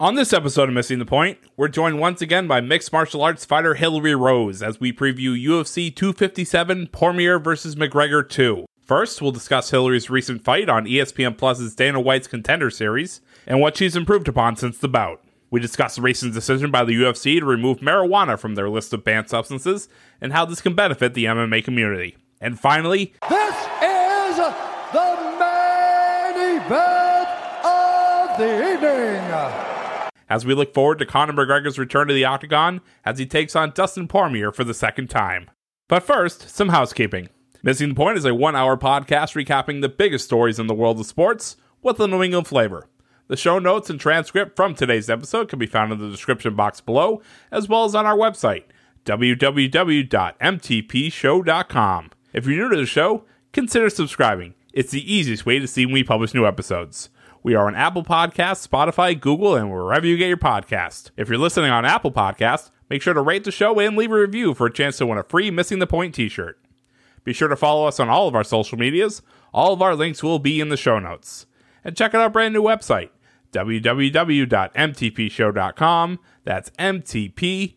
On this episode of Missing the Point, we're joined once again by mixed martial arts fighter Hillary Rose as we preview UFC 257 Cormier vs. McGregor 2. First, we'll discuss Hillary's recent fight on ESPN Plus's Dana White's Contender Series and what she's improved upon since the bout. We discuss the recent decision by the UFC to remove marijuana from their list of banned substances and how this can benefit the MMA community. And finally, This is the main event of the evening. As we look forward to Conor McGregor's return to the octagon as he takes on Dustin Poirier for the second time. But first, some housekeeping. Missing the Point is a one hour podcast recapping the biggest stories in the world of sports with a New England flavor. The show notes and transcript from today's episode can be found in the description box below, as well as on our website, www.mtpshow.com. If you're new to the show, consider subscribing. It's the easiest way to see when we publish new episodes. We are on Apple Podcasts, Spotify, Google, and wherever you get your podcast. If you're listening on Apple Podcasts, make sure to rate the show and leave a review for a chance to win a free Missing the Point t shirt. Be sure to follow us on all of our social medias. All of our links will be in the show notes. And check out our brand new website, www.mtpshow.com. That's mtpshow.com.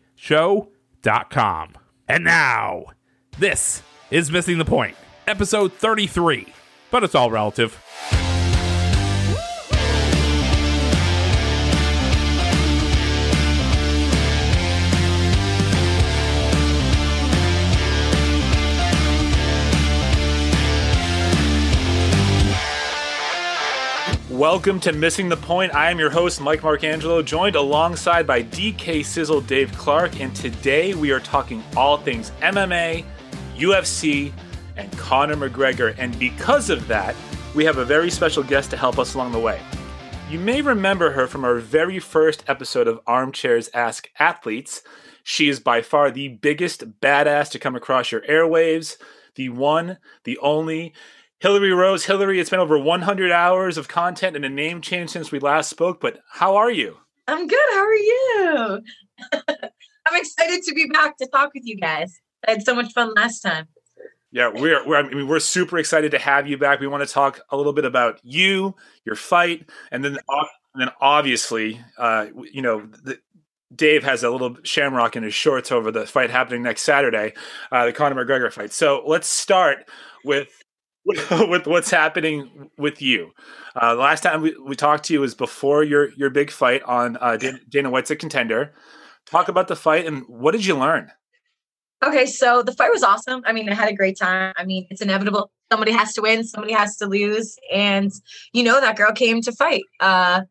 And now, this is Missing the Point, episode 33. But it's all relative. Welcome to Missing the Point. I am your host, Mike Marcangelo, joined alongside by DK Sizzle Dave Clark, and today we are talking all things MMA, UFC, and Conor McGregor. And because of that, we have a very special guest to help us along the way. You may remember her from our very first episode of Armchairs Ask Athletes. She is by far the biggest badass to come across your airwaves, the one, the only. Hillary Rose, Hillary, it's been over 100 hours of content and a name change since we last spoke, but how are you? I'm good. How are you? I'm excited to be back to talk with you guys. I had so much fun last time. Yeah, we're, we're I mean we're super excited to have you back. We want to talk a little bit about you, your fight, and then and then obviously, uh, you know, the, Dave has a little shamrock in his shorts over the fight happening next Saturday, uh, the Conor McGregor fight. So let's start with with what's happening with you. Uh, the last time we, we talked to you was before your your big fight on uh, Dana, Dana White's a contender. Talk about the fight and what did you learn? Okay, so the fight was awesome. I mean, I had a great time. I mean, it's inevitable. Somebody has to win, somebody has to lose. And, you know, that girl came to fight. Uh,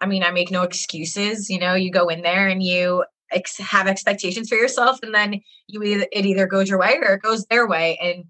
I mean, I make no excuses. You know, you go in there and you ex- have expectations for yourself, and then you either, it either goes your way or it goes their way. And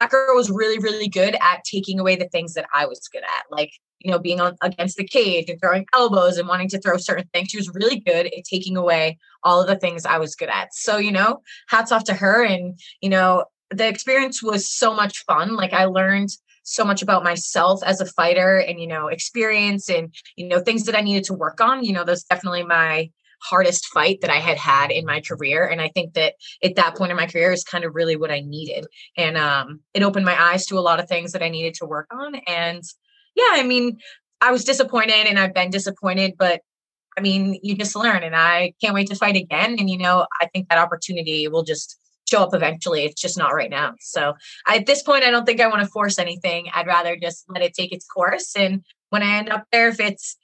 that girl was really, really good at taking away the things that I was good at, like you know, being on against the cage and throwing elbows and wanting to throw certain things. She was really good at taking away all of the things I was good at. So, you know, hats off to her. And, you know, the experience was so much fun. Like I learned so much about myself as a fighter and, you know, experience and, you know, things that I needed to work on. You know, that's definitely my hardest fight that I had had in my career. And I think that at that point in my career is kind of really what I needed. And um, it opened my eyes to a lot of things that I needed to work on. And yeah, I mean, I was disappointed and I've been disappointed, but I mean, you just learn and I can't wait to fight again. And, you know, I think that opportunity will just show up eventually. It's just not right now. So I, at this point, I don't think I want to force anything. I'd rather just let it take its course. And when I end up there, if it's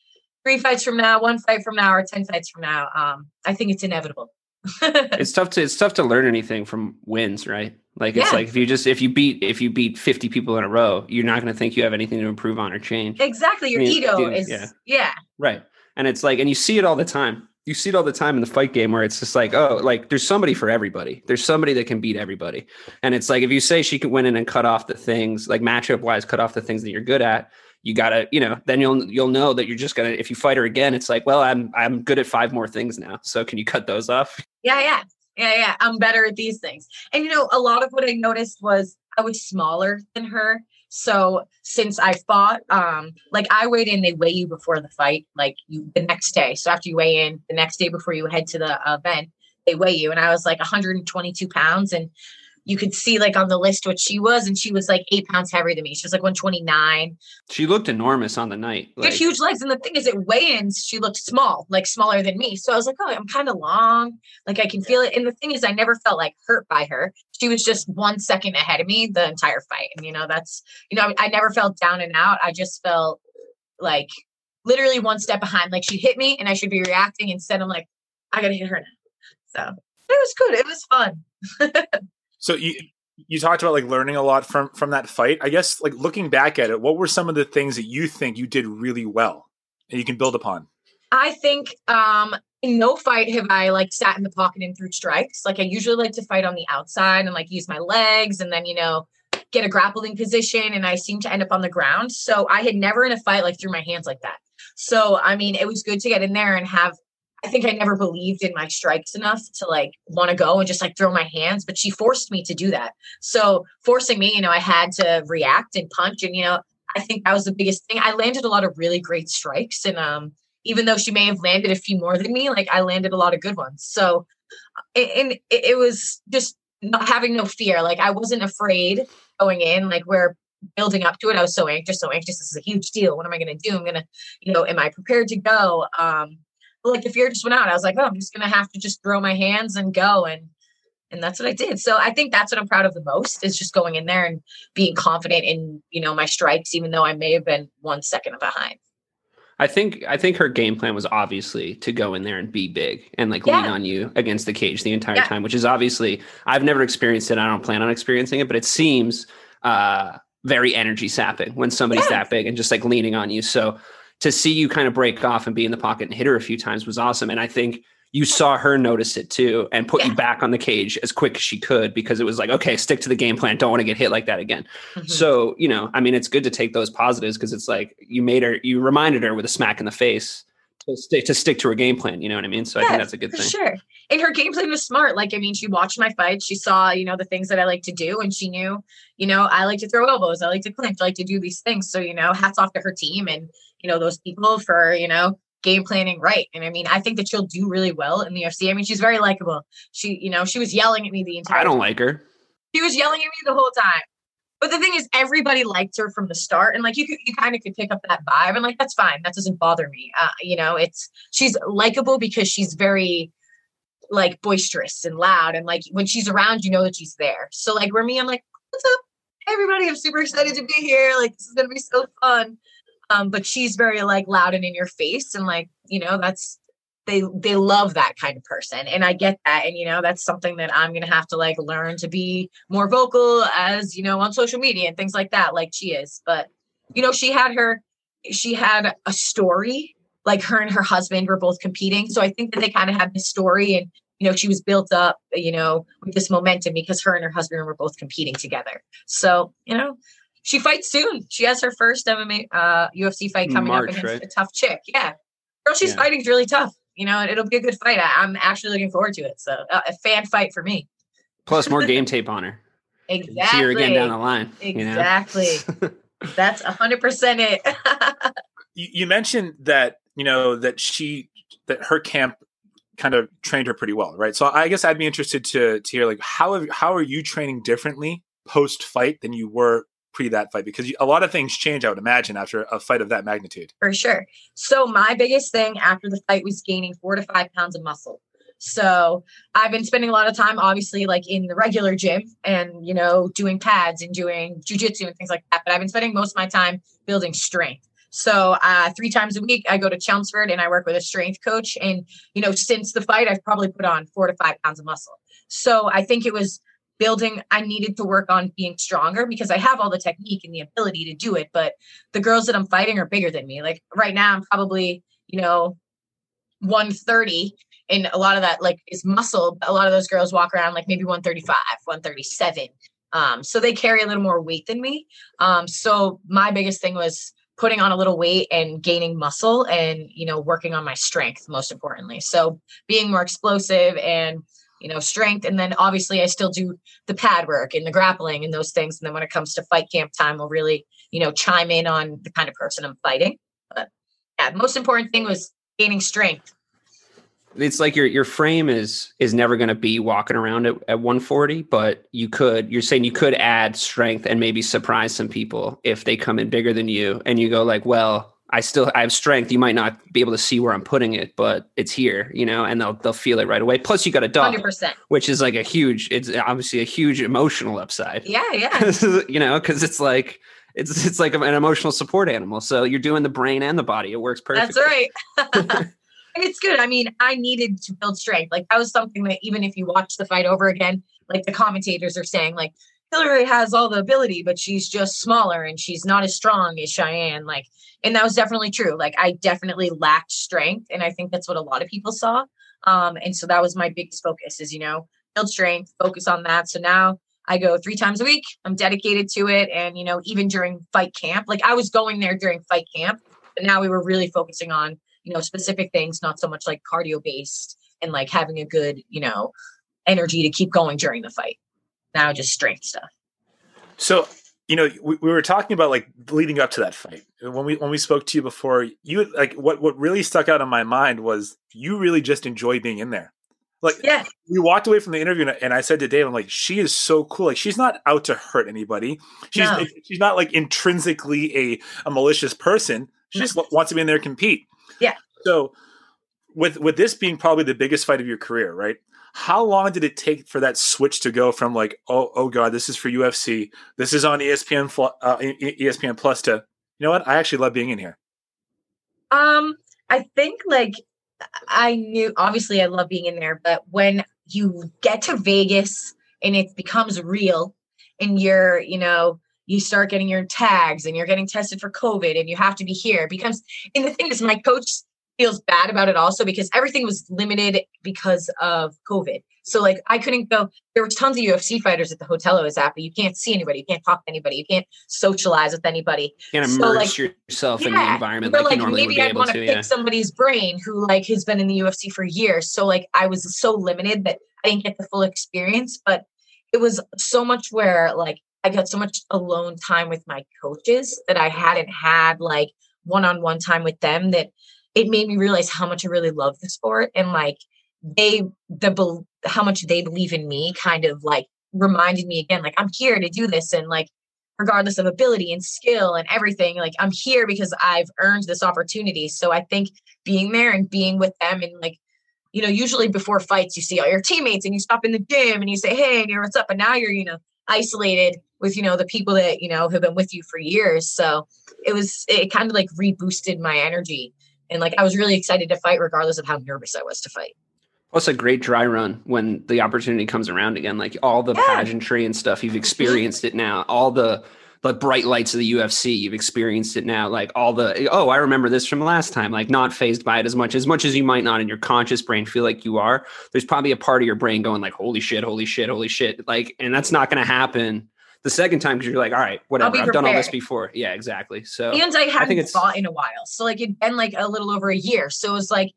three fights from now, one fight from now, or 10 fights from now, um, I think it's inevitable. it's tough to it's tough to learn anything from wins, right? Like it's Yeah. like if you just if you beat if you beat 50 people in a row, you're not going to think you have anything to improve on or change. exactly. Your I mean, ego dude, is, yeah. yeah. Right. And it's like, and you see it all the time. You see it all the time in the fight game where it's just like, oh, like there's somebody for everybody. There's somebody that can beat everybody. And it's like, if you say she could win in and cut off the things, like matchup wise, cut off the things that you're good at, you gotta, you know, then you'll you'll know that you're just gonna if you fight her again, it's like, well, I'm I'm good at five more things now. So can you cut those off? Yeah, yeah. Yeah, yeah. I'm better at these things. And you know, a lot of what I noticed was I was smaller than her. So since I fought, um, like I weighed in, they weigh you before the fight, like you the next day. So after you weigh in, the next day before you head to the event, they weigh you. And I was like 122 pounds, and you could see like on the list what she was, and she was like eight pounds heavier than me. She was like 129. She looked enormous on the night. She had Like, huge legs, and the thing is, at weigh-ins, she looked small, like smaller than me. So I was like, "Oh, I'm kind of long, like I can feel it." And the thing is, I never felt like hurt by her. She was just one second ahead of me the entire fight, and you know, that's you know, I never felt down and out. I just felt like literally one step behind. Like she hit me, and I should be reacting. Instead, I'm like, I gotta hit her now. So it was good. It was fun. So you you talked about like learning a lot from from that fight. I guess like looking back at it, what were some of the things that you think you did really well and you can build upon? I think um in no fight have I like sat in the pocket and threw strikes. Like I usually like to fight on the outside and like use my legs and then you know get a grappling position and I seem to end up on the ground. So I had never in a fight like threw my hands like that. So I mean it was good to get in there and have I think I never believed in my strikes enough to like want to go and just like throw my hands, but she forced me to do that. So forcing me, you know, I had to react and punch and you know, I think that was the biggest thing. I landed a lot of really great strikes and um even though she may have landed a few more than me, like I landed a lot of good ones. So, and it, was just not having no fear. Like I wasn't afraid going in. Like we're building up to it. I was so anxious, so anxious. This is a huge deal. What am I going to do? I'm going to, you know, am I prepared to go? Um, like the fear just went out. I was like, oh, I'm just going to have to just throw my hands and go. And and that's what I did. So I think that's what I'm proud of the most is just going in there and being confident in, you know, my strikes, even though I may have been one second behind. I think I think her game plan was obviously to go in there and be big and like lean on you against the cage the entire Yeah. time, which is obviously I've never experienced it. I don't plan on experiencing it, but it seems uh, very energy sapping when somebody's Yeah. that big and just like leaning on you. So to see you kind of break off and be in the pocket and hit her a few times was awesome. And I think you saw her notice it too and put you back on the cage as quick as she could because it was like, okay, stick to the game plan. Don't want to get hit like that again. Mhm. So, you know, I mean, it's good to take those positives because it's like you made her, you reminded her with a smack in the face to stick to stick to her game plan. You know what I mean? So I think that's a good for thing. Sure. And her game plan was smart. Like, I mean, she watched my fight. She saw, you know, the things that I like to do. And she knew, you know, I like to throw elbows. I like to clinch. I like to do these things. So, you know, hats off to her team and, you know, those people for, you know, game planning right. And I mean, I think that she'll do really well in the UFC. I mean, she's very likable. She, you know, she was yelling at me the entire I don't time. like her. She was yelling at me the whole time. But the thing is, everybody liked her from the start, and like you, could, you kind of could pick up that vibe, and like that's fine. That doesn't bother me. Uh, you know, it's she's likable because she's very like boisterous and loud, and like when she's around, you know that she's there. So like where me, I'm like, what's up, everybody? I'm super excited to be here. Like this is gonna be so fun. Um, but she's very like loud and in your face, and like you know that's they they love that kind of person and i get that and you know that's something that i'm gonna have to like learn to be more vocal as you know on social media and things like that like she is but you know she had her she had a story like her and her husband were both competing so i think that they kind of had this story and you know she was built up you know with this momentum because her and her husband were both competing together so you know she fights soon she has her first mma uh ufc fight coming March, up against right? a tough chick yeah girl she's Yeah. fighting is really tough you know it'll be a good fight I, i'm actually looking forward to it so uh, a fan fight for me Plus more game tape on her. exactly See her again down the line. you know? exactly that's 100% it You, you mentioned that you know that she that her camp kind of trained her pretty well, right? So I guess I'd be interested to to hear like how have, how are you training differently post fight than you were pre that fight because a lot of things change. I would imagine after a fight of that magnitude. for sure. So my biggest thing after the fight was gaining four to five pounds of muscle. So I've been spending a lot of time, obviously, like in the regular gym and you know doing pads and doing jujitsu and things like that. But I've been spending most of my time building strength. So uh, three times a week, I go to Chelmsford and I work with a strength coach. And you know, since the fight, I've probably put on four to five pounds of muscle. So I think it was building. I needed to work on being stronger because I have all the technique and the ability to do it. But the girls that I'm fighting are bigger than me. Like right now, I'm probably you know 130 and a lot of that like is muscle a lot of those girls walk around like maybe 135 137 um, so they carry a little more weight than me um, so my biggest thing was putting on a little weight and gaining muscle and you know working on my strength most importantly so being more explosive and you know strength. And then obviously i still do the pad work and the grappling and those things. And then when it comes to fight camp time we'll really you know chime in on the kind of person i'm fighting. But yeah most important thing was gaining strength. It's like your your frame is is never going to be walking around at, at 140 but you could you're saying you could add strength and maybe surprise some people if they come in bigger than you and you go like well i still i have strength. You might not be able to see where i'm putting it but it's here you know and they'll they'll feel it right away. Plus you got a dog 100% which is like a huge it's obviously a huge emotional upside. Yeah yeah. You know because it's like it's it's like an emotional support animal. So you're doing the brain and the body. It works perfectly. that's right. It's good. I mean, I needed to build strength. Like that was something that even if you watch the fight over again, like the commentators are saying, like Hillary has all the ability, but she's just smaller and she's not as strong as Cheyenne. Like, and that was definitely true. Like I definitely lacked strength, and I think that's what a lot of people saw. Um, and so that was my biggest focus is you know build strength, focus on that. So now I go three times a week. I'm dedicated to it, and you know even during fight camp, like I was going there during fight camp, but now we were really focusing on you know specific things not so much like cardio based and like having a good you know energy to keep going during the fight now just strength stuff. So you know we, we were talking about like leading up to that fight. When we when we spoke to you before you like what what really stuck out in my mind was you really just enjoy being in there. Like yeah. we walked away from the interview and i said to dave i'm like she is so cool. Like she's not out to hurt anybody. She's No. she's not like intrinsically a, a malicious person. She just wants to be in there and compete. Yeah. so with with this being probably the biggest fight of your career right? How long did it take for that switch to go from like oh oh god this is for UFC this is on ESPN uh, ESPN Plus to you know what? I actually love being in here. Um, I think like I knew obviously I love being in there, but when you get to Vegas and it becomes real and you're, you know, you start getting your tags and you're getting tested for COVID and you have to be here it becomes and the thing is my coach feels bad about it also because everything was limited because of COVID. So like I couldn't go. There were tons of UFC fighters at the hotel I was at, but you can't see anybody, you can't talk to anybody, you can't socialize with anybody. you can't So, immerse like, yourself in the environment but like, like you normally would maybe be I'd want to to pick yeah somebody's brain who like has been in the UFC for years. So like I was so limited that I didn't get the full experience, but it was so much where like I got so much alone time with my coaches that I hadn't had like one-on-one time with them that it made me realize how much I really love the sport and like they the how much they believe in me kind of like reminded me again like I'm here to do this and like regardless of ability and skill and everything like I'm here because I've earned this opportunity. So I think being there and being with them and like you know usually before fights you see all your teammates and you stop in the gym and you say hey you know what's up? And now you're you know isolated with you know the people that you know have been with you for years. So it was it kind of like reboosted my energy and like I was really excited to fight regardless of how nervous I was to fight Plus a great dry run when the opportunity comes around again. Like all the Yeah. pageantry and stuff, you've experienced it now. All the the bright lights of the UFC, you've experienced it now. Like all the oh, I remember this from last time. Like not phased by it as much, as much as you might not in your conscious brain feel like you are. There's probably a part of your brain going like, holy shit, holy shit, holy shit. Like, and that's not going to happen the second time because you're like, all right, whatever. I've done all this before. Yeah, exactly. So and I haven't think it's- fought in a while. So like it'd been like a little over a year. So it was like,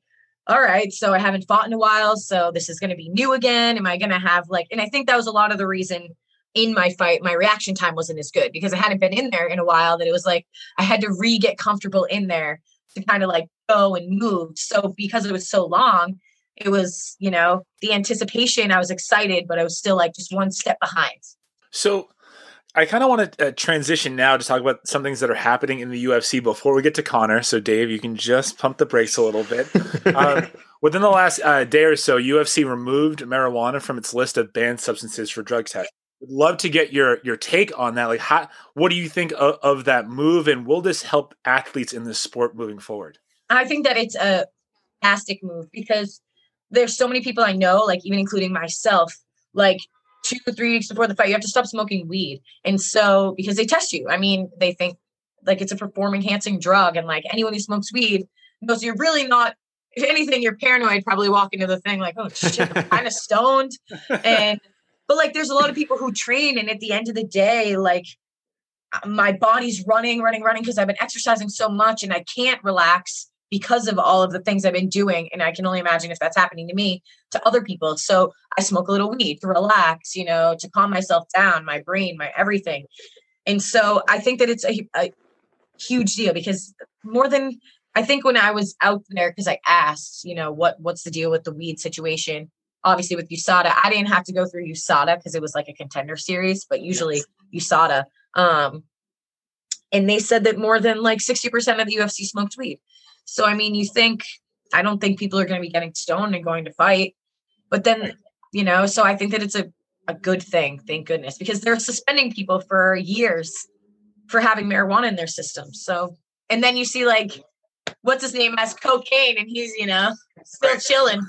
all right, so I haven't fought in a while. So this is gonna be new again. Am I gonna have like and I think that was a lot of the reason in my fight, my reaction time wasn't as good because I hadn't been in there in a while that it was like I had to re get comfortable in there to kind of like go and move. So because it was so long, it was, you know, the anticipation, I was excited, but I was still like just one step behind. So I kind of want to uh, transition now to talk about some things that are happening in the UFC before we get to Conor. So, Dave, you can just pump the brakes a little bit. um, within the last uh, day or so, UFC removed marijuana from its list of banned substances for drug tests. would love to get your your take on that. Like, how what do you think of, of that move, and will this help athletes in this sport moving forward? I think that it's a fantastic move because there's so many people I know, like even including myself, like two three weeks before the fight, you have to stop smoking weed. And so because they test you, I mean, they think like it's a perform enhancing drug, and like anyone who smokes weed knows you're really not. If anything, you're paranoid. Probably walk into the thing like, oh shit, I'm kind of stoned, and but like there's a lot of people who train, and at the end of the day, like uh, my body's running, running, running because I've been exercising so much, and I can't relax because of all of the things I've been doing. And I can only imagine if that's happening to me, to other people. So I smoke a little weed to relax, you know, to calm myself down, my brain, my everything. And so I think that it's a, a huge deal because more than I think when I was out there, because I asked, you know, what what's the deal with the weed situation? Obviously, with USADA, I didn't have to go through USADA because it was like a contender series, but usually yes. USADA. Um, and they said that more than like 60% of the UFC smoked weed. So, I mean, you think, I don't think people are going to be getting stoned and going to fight. But then, you know, so I think that it's a, a good thing, thank goodness, because they're suspending people for years for having marijuana in their system. So, and then you see like, what's his name has cocaine and he's, you know, still chilling.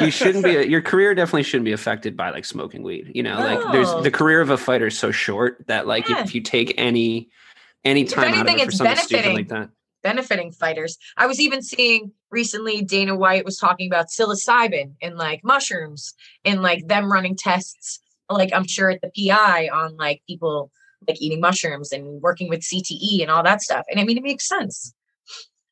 you shouldn't be, your career definitely shouldn't be affected by like smoking weed. You know, no. like there's the career of a fighter is so short that like yeah. if you take any, any time anything, out of it for something stupid like that benefiting fighters. I was even seeing recently Dana White was talking about psilocybin and like mushrooms and like them running tests, like I'm sure at the PI on like people like eating mushrooms and working with CTE and all that stuff. And I mean, it makes sense.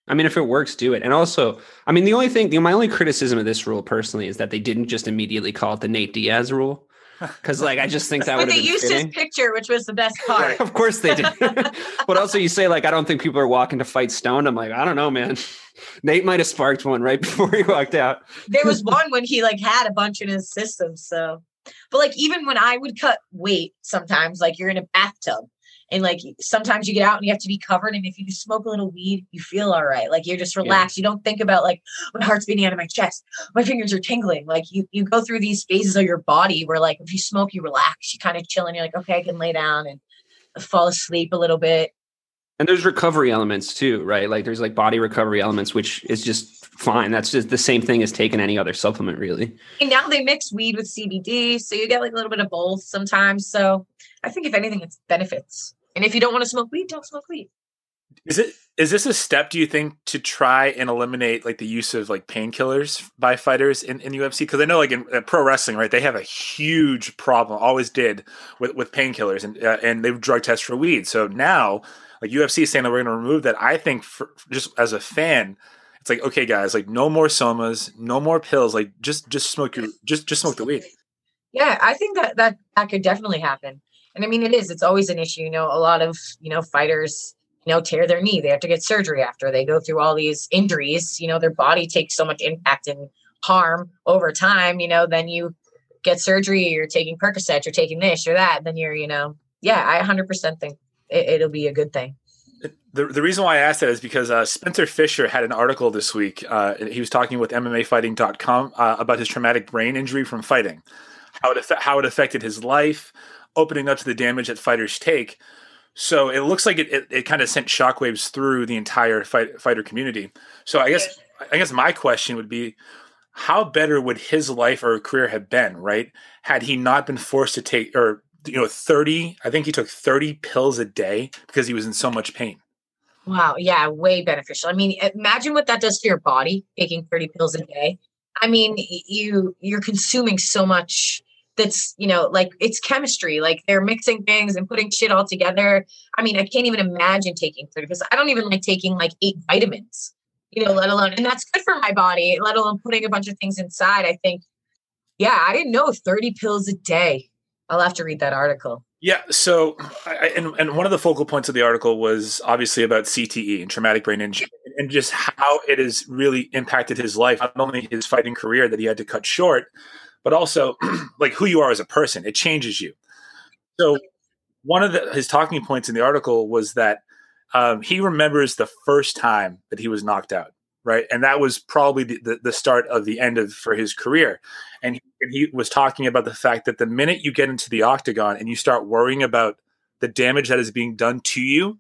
I mean, if it works, do it. And also, I mean, the only thing, the, my only criticism of this rule personally is that they didn't just immediately call it the Nate Diaz rule because like I just think that would. But they used fitting. his picture, which was the best part. of course they did. but also, you say like I don't think people are walking to fight stoned. I'm like I don't know, man. Nate might have sparked one right before he walked out. there was one when he like had a bunch in his system. So, but like even when I would cut weight, sometimes like you're in a bathtub and like sometimes you get out and you have to be covered and if you smoke a little weed you feel all right. Like you're just relaxed. Yeah. you don't think about like my heart's beating out of my chest my fingers are tingling. Like you you go through these phases of your body where like if you smoke you relax. You kind of chill and you're like okay i can lay down and fall asleep a little bit. And there's recovery elements too right? Like there's like body recovery elements which is just fine. That's just the same thing as taking any other supplement really. And now they mix weed with cbd so you get like a little bit of both sometimes. So i think if anything it's benefits and if you don't want to smoke weed, don't smoke weed. Is it is this a step do you think to try and eliminate like the use of like painkillers by fighters in, in UFC? Because I know like in, in, pro wrestling, right, they have a huge problem, always did with, with painkillers, and uh, and they drug test for weed. So now, like UFC is saying that we're going to remove that. I think for, just as a fan, it's like okay, guys, like no more somas, no more pills, like just just smoke your just just smoke the weed. Yeah, I think that that that could definitely happen. And I mean, it is, it's always an issue. You know, a lot of, you know, fighters, you know, tear their knee. They have to get surgery after they go through all these injuries. You know, their body takes so much impact and harm over time. You know, then you get surgery, you're taking Percocet, you're taking this or that. Then you're, you know, yeah, I 100% think it, will be a good thing. The, the reason why I asked that is because uh, Spencer Fisher had an article this week. Uh, he was talking with MMAfighting.com uh, about his traumatic brain injury from fighting, how it, how it affected his life, opening up to the damage that fighters take. So it looks like it, it, it kind of sent shockwaves through the entire fight, fighter community. So I guess I guess my question would be, how better would his life or career have been, right? Had he not been forced to take or you know 30 i think he took 30 pills a day because he was in so much pain wow yeah way beneficial i mean imagine what that does to your body taking 30 pills a day i mean you you're consuming so much that's you know like it's chemistry like they're mixing things and putting shit all together. I mean i can't even imagine taking 30 because i don't even like taking like eight vitamins you know let alone and that's good for my body let alone putting a bunch of things inside i think. Yeah i didn't know 30 pills a day. I'll have to read that article. Yeah so I, and, and one of the focal points of the article was obviously about cte and traumatic brain injury and just how it has really impacted his life not only his fighting career that he had to cut short but also like who you are as a person. It changes you. So one of the, his talking points in the article was that um, he remembers the first time that he was knocked out, right? And that was probably the, the, the start of the end of for his career. And he, and he was talking about the fact that the minute you get into the octagon and you start worrying about the damage that is being done to you,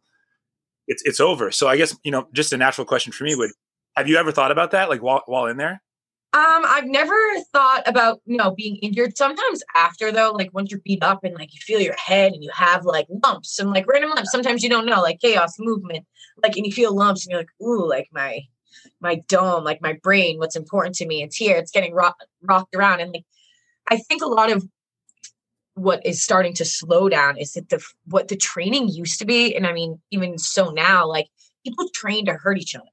it's it's over. So I guess you know, just a natural question for me would: Have you ever thought about that, like while while in there? Um, I've never thought about you know being injured. Sometimes after though, like once you're beat up and like you feel your head and you have like lumps and like random lumps. Sometimes you don't know, like chaos movement, like and you feel lumps and you're like, ooh, like my my dome, like my brain, what's important to me. It's here. It's getting rocked rocked around. And like I think a lot of what is starting to slow down is that the what the training used to be, and I mean, even so now, like people train to hurt each other.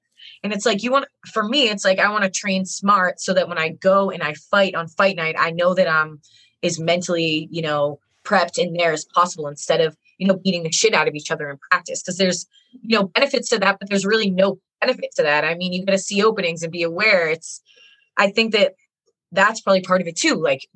And it's like you want for me, it's like I want to train smart so that when I go and I fight on fight night, I know that I'm as mentally, you know, prepped in there as possible instead of, you know, beating the shit out of each other in practice. Because there's, you know, benefits to that, but there's really no benefit to that. I mean, you got to see openings and be aware. It's I think that that's probably part of it too. Like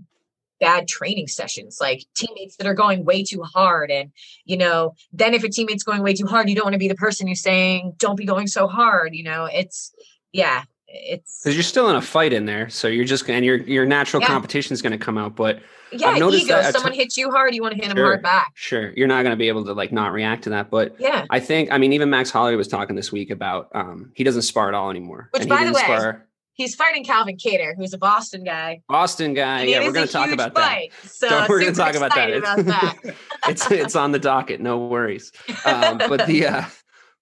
bad training sessions, like teammates that are going way too hard. And, you know, then if a teammate's going way too hard, you don't want to be the person who's saying, don't be going so hard. You know, it's, yeah, it's because you're still in a fight in there. So you're just, and your, your natural Yeah. competition is going to come out. But yeah, I've noticed ego. that Someone ton- hits you hard, you want to hit them hard back. Sure. You're not going to be able to like not react to that. But Yeah. I think, I mean, even Max Holloway was talking this week about um, he doesn't spar at all anymore. Which, and he by the way, spar. He's fighting Calvin Kattar, who's a Boston guy. Boston guy. And yeah, we're going to talk about fight, that. So Don't- we're going to talk about that. about that. it's it's on the docket. No worries. Um, but the uh,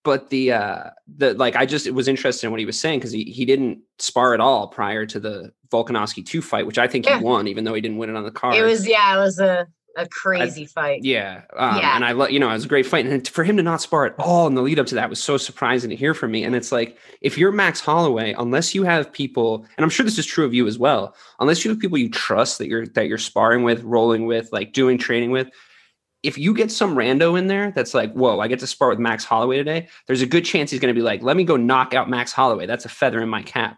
but the uh, the like I just was interested in what he was saying because he he didn't spar at all prior to the Volkanovski two fight, which I think Yeah. he won, even though he didn't win it on the card. It was, yeah, it was a, a crazy fight. Yeah. Um, Yeah. And I, love, you know, it was a great fight. And for him to not spar at all in the lead up to that was so surprising to hear from me. And it's like, if you're Max Holloway, unless you have people, and I'm sure this is true of you as well, unless you have people you trust that you're, that you're sparring with, rolling with, like doing training with, if you get some rando in there that's like, whoa, I get to spar with Max Holloway today, there's a good chance he's going to be like, let me go knock out Max Holloway. That's a feather in my cap.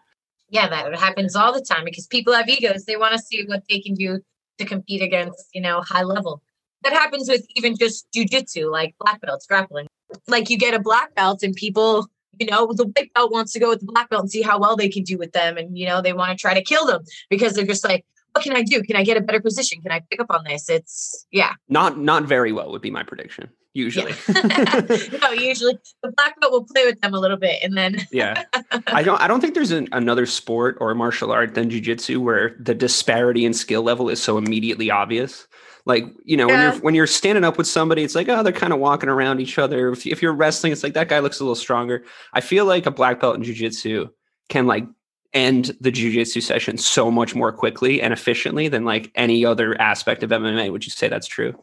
yeah, that happens all the time because people have egos. They want to see what they can do to compete against, you know, high level. That happens with even just jujitsu, like black belts, grappling. Like you get a black belt and people, you know, the white belt wants to go with the black belt and see how well they can do with them. And, you know, they want to try to kill them because they're just like, what can I do? Can I get a better position? Can I pick up on this? It's, yeah. Not, not very well would be my prediction. Usually. no, oh, usually. The black belt will play with them a little bit and then yeah. I don't i don't think there's an, another sport or martial art than jiu-jitsu where the disparity in skill level is so immediately obvious. Like you know when you're when you're standing up with somebody it's like oh they're kind of walking around each other. If, if you're wrestling it's like that guy looks a little stronger. I feel like a black belt in jiu-jitsu can like end the jiu-jitsu session so much more quickly and efficiently than like any other aspect of mma would you say that's true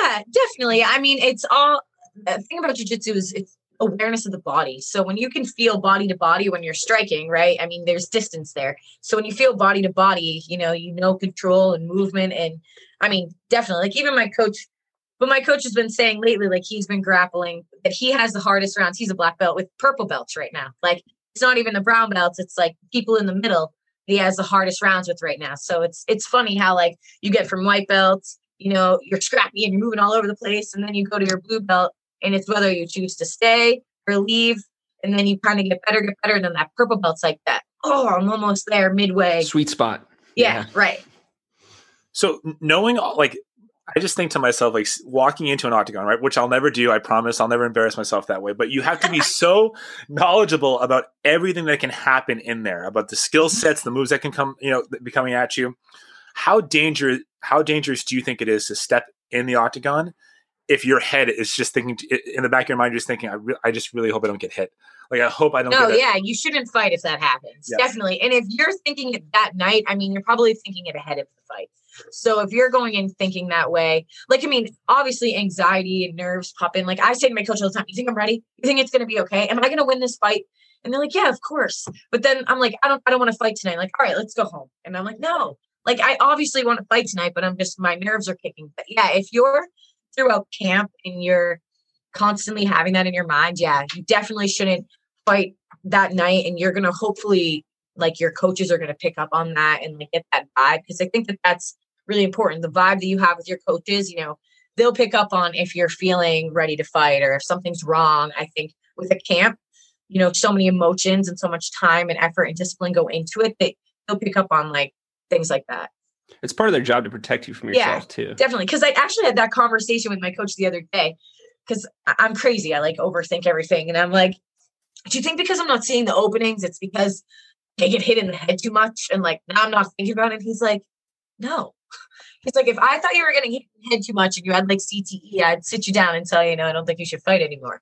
Yeah, definitely. I mean, it's all the thing about jujitsu is it's awareness of the body. So when you can feel body to body when you're striking, right? I mean, there's distance there. So when you feel body to body, you know, you know control and movement. And I mean, definitely like even my coach, but my coach has been saying lately, like he's been grappling that he has the hardest rounds. He's a black belt with purple belts right now. Like it's not even the brown belts, it's like people in the middle he has the hardest rounds with right now. So it's it's funny how like you get from white belts, you know, you're scrappy and you're moving all over the place, and then you go to your blue belt, and it's whether you choose to stay or leave, and then you kind of get better, get better. And then that purple belt's like that. Oh, I'm almost there midway. sweet spot Yeah, right. So knowing like I just think to myself like walking into an octagon, right? Which I'll never do. I promise. I'll never embarrass myself that way. But you have to be so knowledgeable about everything that can happen in there, about the skill mm-hmm. sets, the moves that can come, you know, be coming at you. How dangerous? How dangerous do you think it is to step in the octagon if your head is just thinking in the back of your mind, you're just thinking, I, re- I just really hope I don't get hit. Like I hope I don't. No, get a- yeah, you shouldn't fight if that happens. Yeah. Definitely. And if you're thinking it that night, I mean, you're probably thinking it ahead of the fight. So if you're going in thinking that way, like I mean, obviously anxiety and nerves pop in. Like I say to my coach all the time, "You think I'm ready? You think it's going to be okay? Am I going to win this fight?" And they're like, "Yeah, of course." But then I'm like, "I don't, I don't want to fight tonight." Like, all right, let's go home. And I'm like, "No." Like I obviously want to fight tonight, but I'm just my nerves are kicking. But yeah, if you're throughout camp and you're constantly having that in your mind, yeah, you definitely shouldn't fight that night and you're to hopefully like your coaches are to pick up on that and like get that vibe because I think that that's really important the vibe that you have with your coaches you know they'll pick up on if you're feeling ready to fight or if something's wrong I think with a camp you know, so many emotions and so much time and effort and discipline go into it, that they'll pick up on like things like that. It's part of their job to protect you from yourself Yeah, too. Definitely. Cause I actually had that conversation with my coach the other day. Cause I'm crazy. I like overthink everything. And I'm like, do you think because I'm not seeing the openings, it's because I get hit in the head too much? And like now I'm not thinking about it. He's like, no. He's like, if I thought you were getting hit in the head too much and you had like CTE, I'd sit you down and tell you, you know, I don't think you should fight anymore.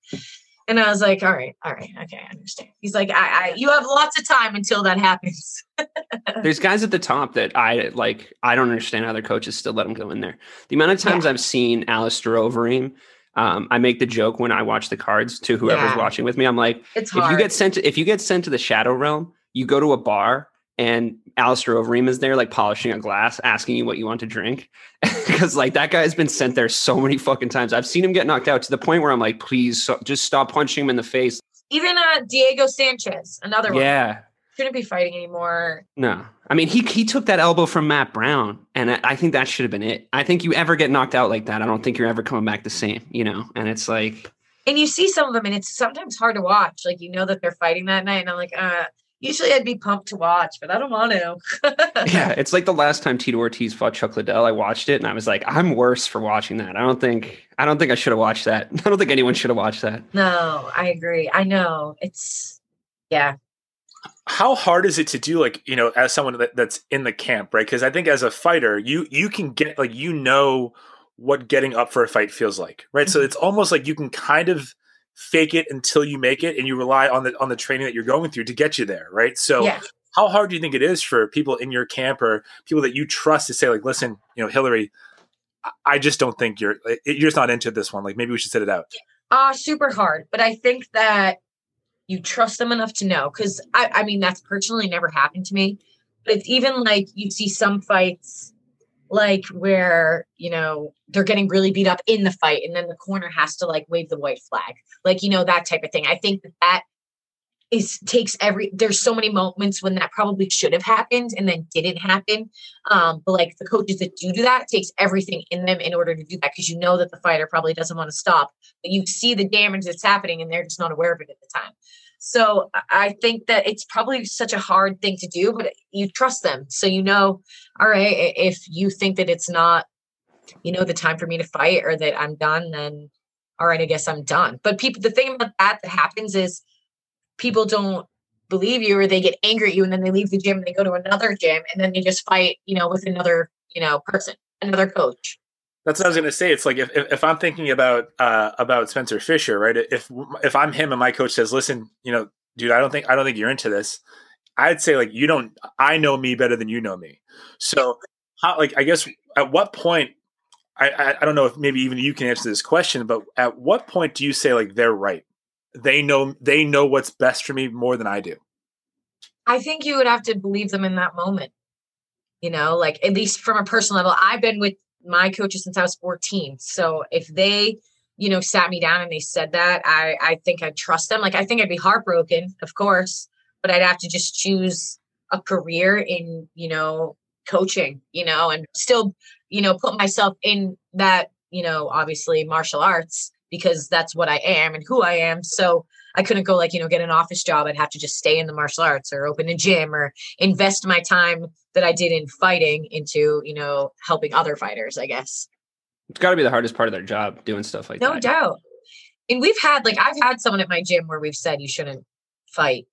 And I was like, all right, all right, okay, I understand. He's like, I, I you have lots of time until that happens. There's guys at the top that I like. I don't understand how their coaches still let them go in there. The amount of times I've seen Alistair Overeem, um, I make the joke when I watch the cards to whoever's Yeah. watching with me. I'm like, It's if you get sent to, if you get sent to the shadow realm, you go to a bar and Alistair Overeem is there, like polishing a glass, asking you what you want to drink, because like that guy's been sent there so many fucking times. I've seen him get knocked out to the point where I'm like, please, so, just stop punching him in the face. Even uh, Diego Sanchez, another one, Yeah. shouldn't be fighting anymore. No, I mean he he took that elbow from Matt Brown, and I, I think that should have been it. I think you ever get knocked out like that, I don't think you're ever coming back the same. You know, and it's like And you see some of them, and it's sometimes hard to watch. Like you know that they're fighting that night, and I'm like, uh, usually I'd be pumped to watch, but I don't want to. yeah, it's like the last time Tito Ortiz fought Chuck Liddell. I watched it, and I was like, I'm worse for watching that. I don't think I don't think I should have watched that. I don't think anyone should have watched that. No, I agree. I know it's yeah. how hard is it to do like you know as someone that, that's in the camp right because i think as a fighter you you can get like you know what getting up for a fight feels like right so mm-hmm. it's almost like you can kind of fake it until you make it and you rely on the on the training that you're going through to get you there right so Yeah. how hard do you think it is for people in your camp or people that you trust to say like listen you know hillary I- just don't think you're you're just not into this one like maybe we should sit it out Uh super hard. But I think that you trust them enough to know. Cause I, I mean that's personally never happened to me. But it's even like you see some fights like where, you know, they're getting really beat up in the fight and then the corner has to like wave the white flag. Like, you know, that type of thing. I think that that is takes every there's so many moments when that probably should have happened and then didn't happen um but like the coaches that do do that takes everything in them in order to do that because you know that the fighter probably doesn't want to stop but you see the damage that's happening and they're just not aware of it at the time so I- think that it's probably such a hard thing to do but you trust them. So you know all right if you think that it's not you know the time for me to fight or that i'm done then all right i guess i'm done. But people the thing about that that happens is people don't believe you or they get angry at you and then they leave the gym and they go to another gym and then they just fight you know with another you know person another coach That's what I was going to say. It's like if, if, I'm thinking about uh, about Spencer Fisher, right? If if I'm him and my coach says, "Listen, you know, dude, I don't think I don't think you're into this," I'd say like, "You don't. I know me better than you know me." So, how like I guess at what point? I, I I don't know if maybe even you can answer this question, but at what point do you say like they're right? They know they know what's best for me more than I do. i think you would have to believe them in that moment you know like at least from a personal level i've been with my coaches since i was 14 so if they you know sat me down and they said that i i think i'd trust them. Like i think i'd be heartbroken of course but i'd have to just choose a career in you know coaching you know and still you know put myself in that you know obviously martial arts because that's what i am and who i am. So i couldn't go like you know get an office job i'd have to just stay in the martial arts or open a gym or invest my time that i did in fighting into you know helping other fighters i guess It's got to be the hardest part of their job doing stuff like no that. No doubt and we've had like i've had someone at my gym where we've said you shouldn't fight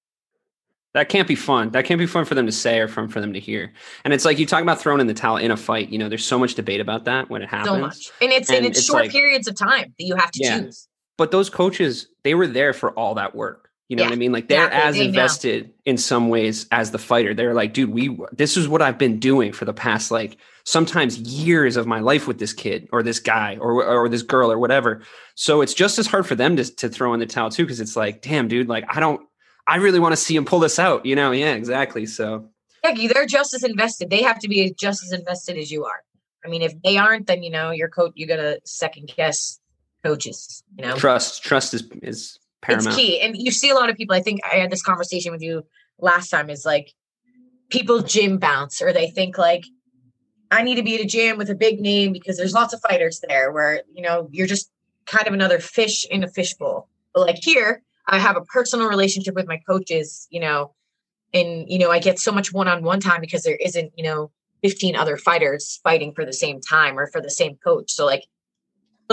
That can't be fun. That can't be fun for them to say or fun for them to hear. And it's like you talk about throwing in the towel in a fight. You know, there's so much debate about that when it happens. so much and it's and, And it's, it's short like- periods of time that you have to Yeah. choose But those coaches, they were there for all that work. You know Yeah, what I mean? Like they're exactly. as They know. invested in some ways as the fighter. They're like, dude, we this is what I've been doing for the past like sometimes years of my life with this kid or this guy or or this girl or whatever. So it's just as hard for them to to throw in the towel too because it's like, damn, dude, like I don't I really want to see him pull this out. You know? Yeah, exactly. So yeah they're just as invested they have to be just as invested as you are i mean if they aren't then you know your coach you gotta second guess coaches you know trust trust is is paramount. It's key. And you see a lot of people, I think I had this conversation with you last time, is like people gym bounce or they think like, I need to be at a gym with a big name because there's lots of fighters there where, you know, you're just kind of another fish in a fishbowl. But like here, I have a personal relationship with my coaches, you know, and you know, I get so much one-on-one time because there isn't, you know, 15 other fighters fighting for the same time or for the same coach. So like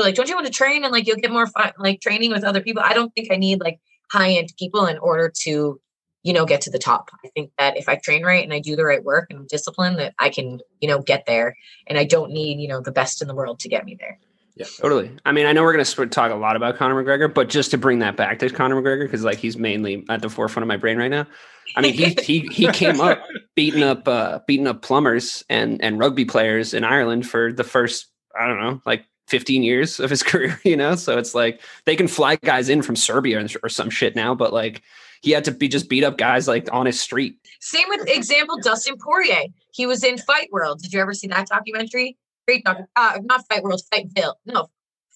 like don't you want to train and like you'll get more fun like training with other people? I don't think I need like high-end people in order to you know get to the top i think that if i train right and i do the right work and I'm disciplined that i can you know get there and i don't need you know the best in the world to get me there Yeah, totally. I mean, I know we're going to talk a lot about Conor McGregor, but just to bring that back to Conor McGregor, because like he's mainly at the forefront of my brain right now. I mean, he he he came up beating up uh, beating up plumbers and and rugby players in Ireland for the first I don't know like 15 years of his career. You know, so it's like they can fly guys in from Serbia or, some shit now, but like he had to be just beat up guys like on his street. same with example dustin poirier he was in fight world did you ever see that documentary great doc uh, not fight world fightville no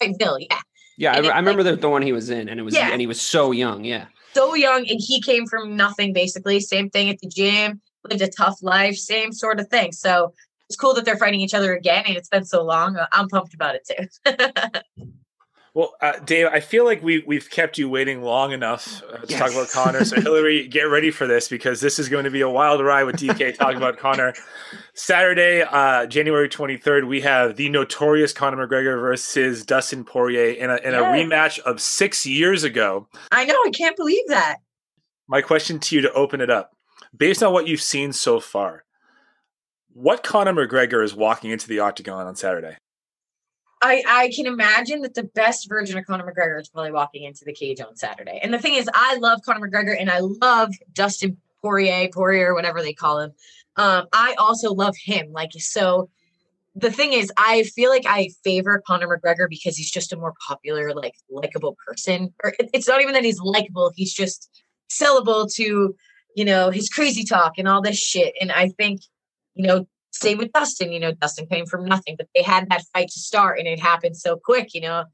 fightville yeah Yeah, I, it's I remember the, the one he was in, and it was Yeah. and he was so young. Yeah, so young and he came from nothing basically same thing at the gym lived a tough life same sort of thing so it's cool that they're fighting each other again and it's been so long i'm pumped about it too Well, uh, Dave, I feel like we we've kept you waiting long enough uh, to Yes. talk about Conor. So, Hillary, get ready for this because this is going to be a wild ride with DK talking about Conor. Saturday, uh, January twenty third, we have the notorious Conor McGregor versus Dustin Poirier in a in a rematch of six years ago. i know i can't believe that My question to you to open it up, based on what you've seen so far, what Conor McGregor is walking into the octagon on Saturday? I, I can imagine that the best version of Conor McGregor is probably walking into the cage on Saturday. And the thing is, I love Conor McGregor and I love Dustin Poirier, Poirier, whatever they call him. Um, I also love him. Like, so the thing is, I feel like I favor Conor McGregor because he's just a more popular, like, likable person. Or it's not even that he's likable, he's just sellable to, you know, his crazy talk and all this shit. And I think, you know, same with Dustin. You know, Dustin came from nothing, but they had that fight to start and it happened so quick. You know,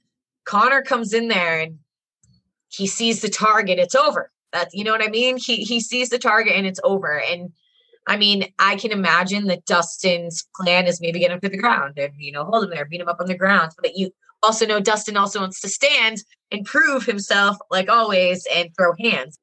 Conor comes in there and he sees the target, it's over. That's you know what I mean? He he sees the target and it's over. And I mean, I can imagine that Dustin's plan is maybe get him to the ground and you know, hold him there, beat him up on the ground. But you also know Dustin also wants to stand and prove himself like always and throw hands.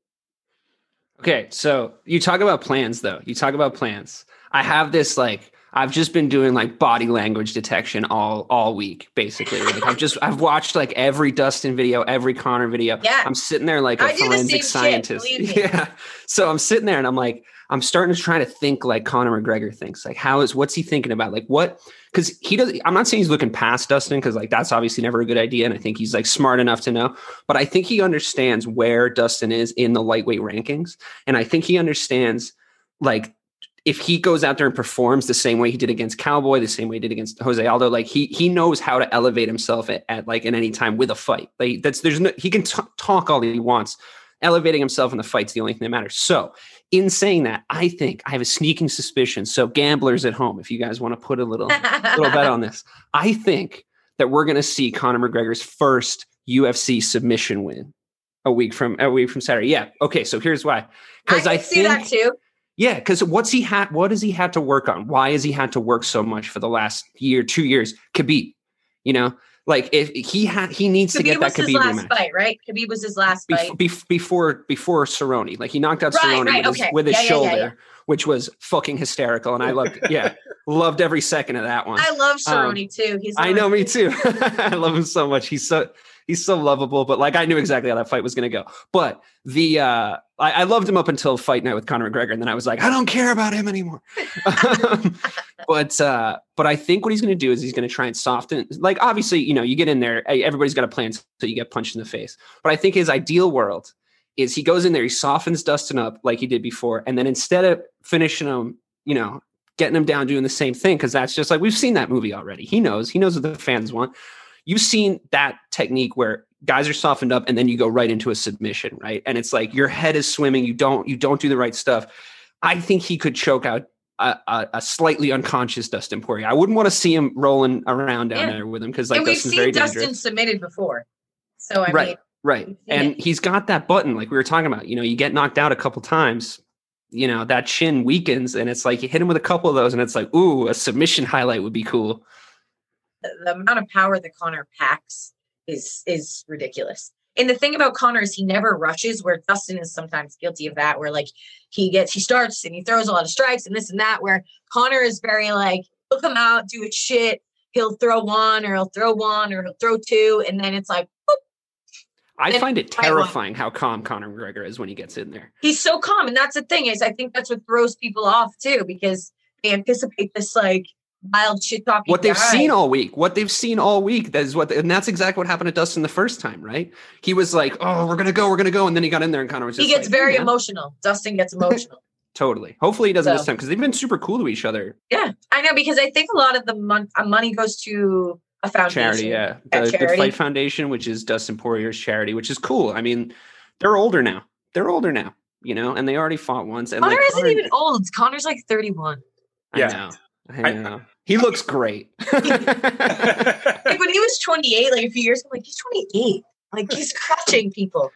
Okay, so you talk about plans though. You talk about plans. I have this like I've just been doing like body language detection all all week basically. Like I've just I've watched like every Dustin video, every Conor video. Yeah. I'm sitting there like a I do the forensic same shit, scientist. Yeah. So I'm sitting there and I'm like I'm starting to try to think like Conor McGregor thinks. Like how is what's he thinking about? Like what cuz he does I'm not saying he's looking past Dustin cuz like that's obviously never a good idea and I think he's like smart enough to know, but I think he understands where Dustin is in the lightweight rankings and I think he understands like if he goes out there and performs the same way he did against Cowboy, the same way he did against Jose Aldo, like he he knows how to elevate himself at, at like in any time with a fight. Like that's there's no he can t- talk all he wants. Elevating himself in the fight's the only thing that matters. So, in saying that, I think I have a sneaking suspicion. So, gamblers at home, if you guys want to put a little little bet on this, I think that we're going to see Conor McGregor's first UFC submission win a week from a week from Saturday. Yeah. Okay. So here's why. Because can I, see think that too. Yeah, because what's he had? What has he had to work on? Why has he had to work so much for the last year, two years? Khabib, you know, like if he had, he needs to Khabib get that was his Khabib last rematch fight, right? Khabib was his last fight. Bef- bef- before before Cerrone. Like he knocked out Right, Cerrone right, with his, okay. with his Yeah, yeah, yeah, shoulder, yeah. which was fucking hysterical, and I loved, yeah, loved every second of that one. I love Um, Cerrone too. He's I know, me too. I love him so much. He's so he's so lovable. But like I knew exactly how that fight was going to go. But the uh I, I loved him up until fight night with Conor McGregor, and then I was like, I don't care about him anymore. But uh but I think what he's going to do is he's going to try and soften. Like obviously, you know, you get in there, everybody's got a plan so you get punched in the face. But I think his ideal world is he goes in there, he softens Dustin up like he did before, and then instead of finishing him, you know, getting him down doing the same thing because that's just like we've seen that movie already. He knows, he knows what the fans want. You've seen that technique where guys are softened up and then you go right into a submission, right? And it's like your head is swimming, you don't you don't do the right stuff. I think he could choke out a, a, a slightly unconscious Dustin Poirier. I wouldn't want to see him rolling around down Yeah. there with him because like and we've Dustin's seen very Dustin dangerous. submitted before. So I right, mean, right. And it. he's got that button, like we were talking about. You know, you get knocked out a couple times, you know, that chin weakens, and it's like you hit him with a couple of those, and it's like, ooh, a submission highlight would be cool. The, amount of power that Conor packs is is ridiculous. And the thing about Conor is he never rushes, where Dustin is sometimes guilty of that, where like he gets, he starts and he throws a lot of strikes and this and that, where Conor is very like, he'll come out, do his shit, he'll throw one or he'll throw one or he'll throw two, and then it's like, boop. I find it terrifying how calm Conor McGregor is when he gets in there. he's so calm. And that's the thing is I think that's what throws people off too, because they anticipate this like wild shit talking. What they've guy. seen all week, what they've seen all week, that is what, and that's exactly what happened to Dustin the first time, right? He was like, "Oh, we're gonna go, we're gonna go," and then he got in there, and Conor was he gets like, very "Yeah." emotional. Dustin gets emotional. Totally. Hopefully, he doesn't this time because they've been super cool to each other. yeah, I know because I think a lot of the mon- uh, money goes to a foundation. Charity, yeah, Yeah, the charity. Fight Foundation, which is Dustin Poirier's charity, which is cool. I mean, they're older now. They're older now, you know, and they already fought once. And Conor like, isn't even old. Conor's like 31. I Yeah. know. I he looks great. Like when he was 28, like a few years ago, like he's 28. Like he's crushing people.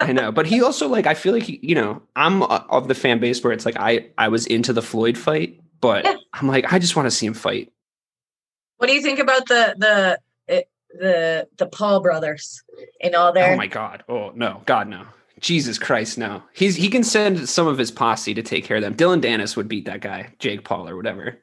I know, but he also like I feel like he, you know I'm of the fan base where it's like I I was into the Floyd fight, but Yeah. I'm like I just want to see him fight. What do you think about the the eh, the the Paul brothers and all their? Oh my god! Oh no, God no! Jesus Christ no! He's he can send some of his posse to take care of them. Dillon Danis would beat that guy, Jake Paul or whatever.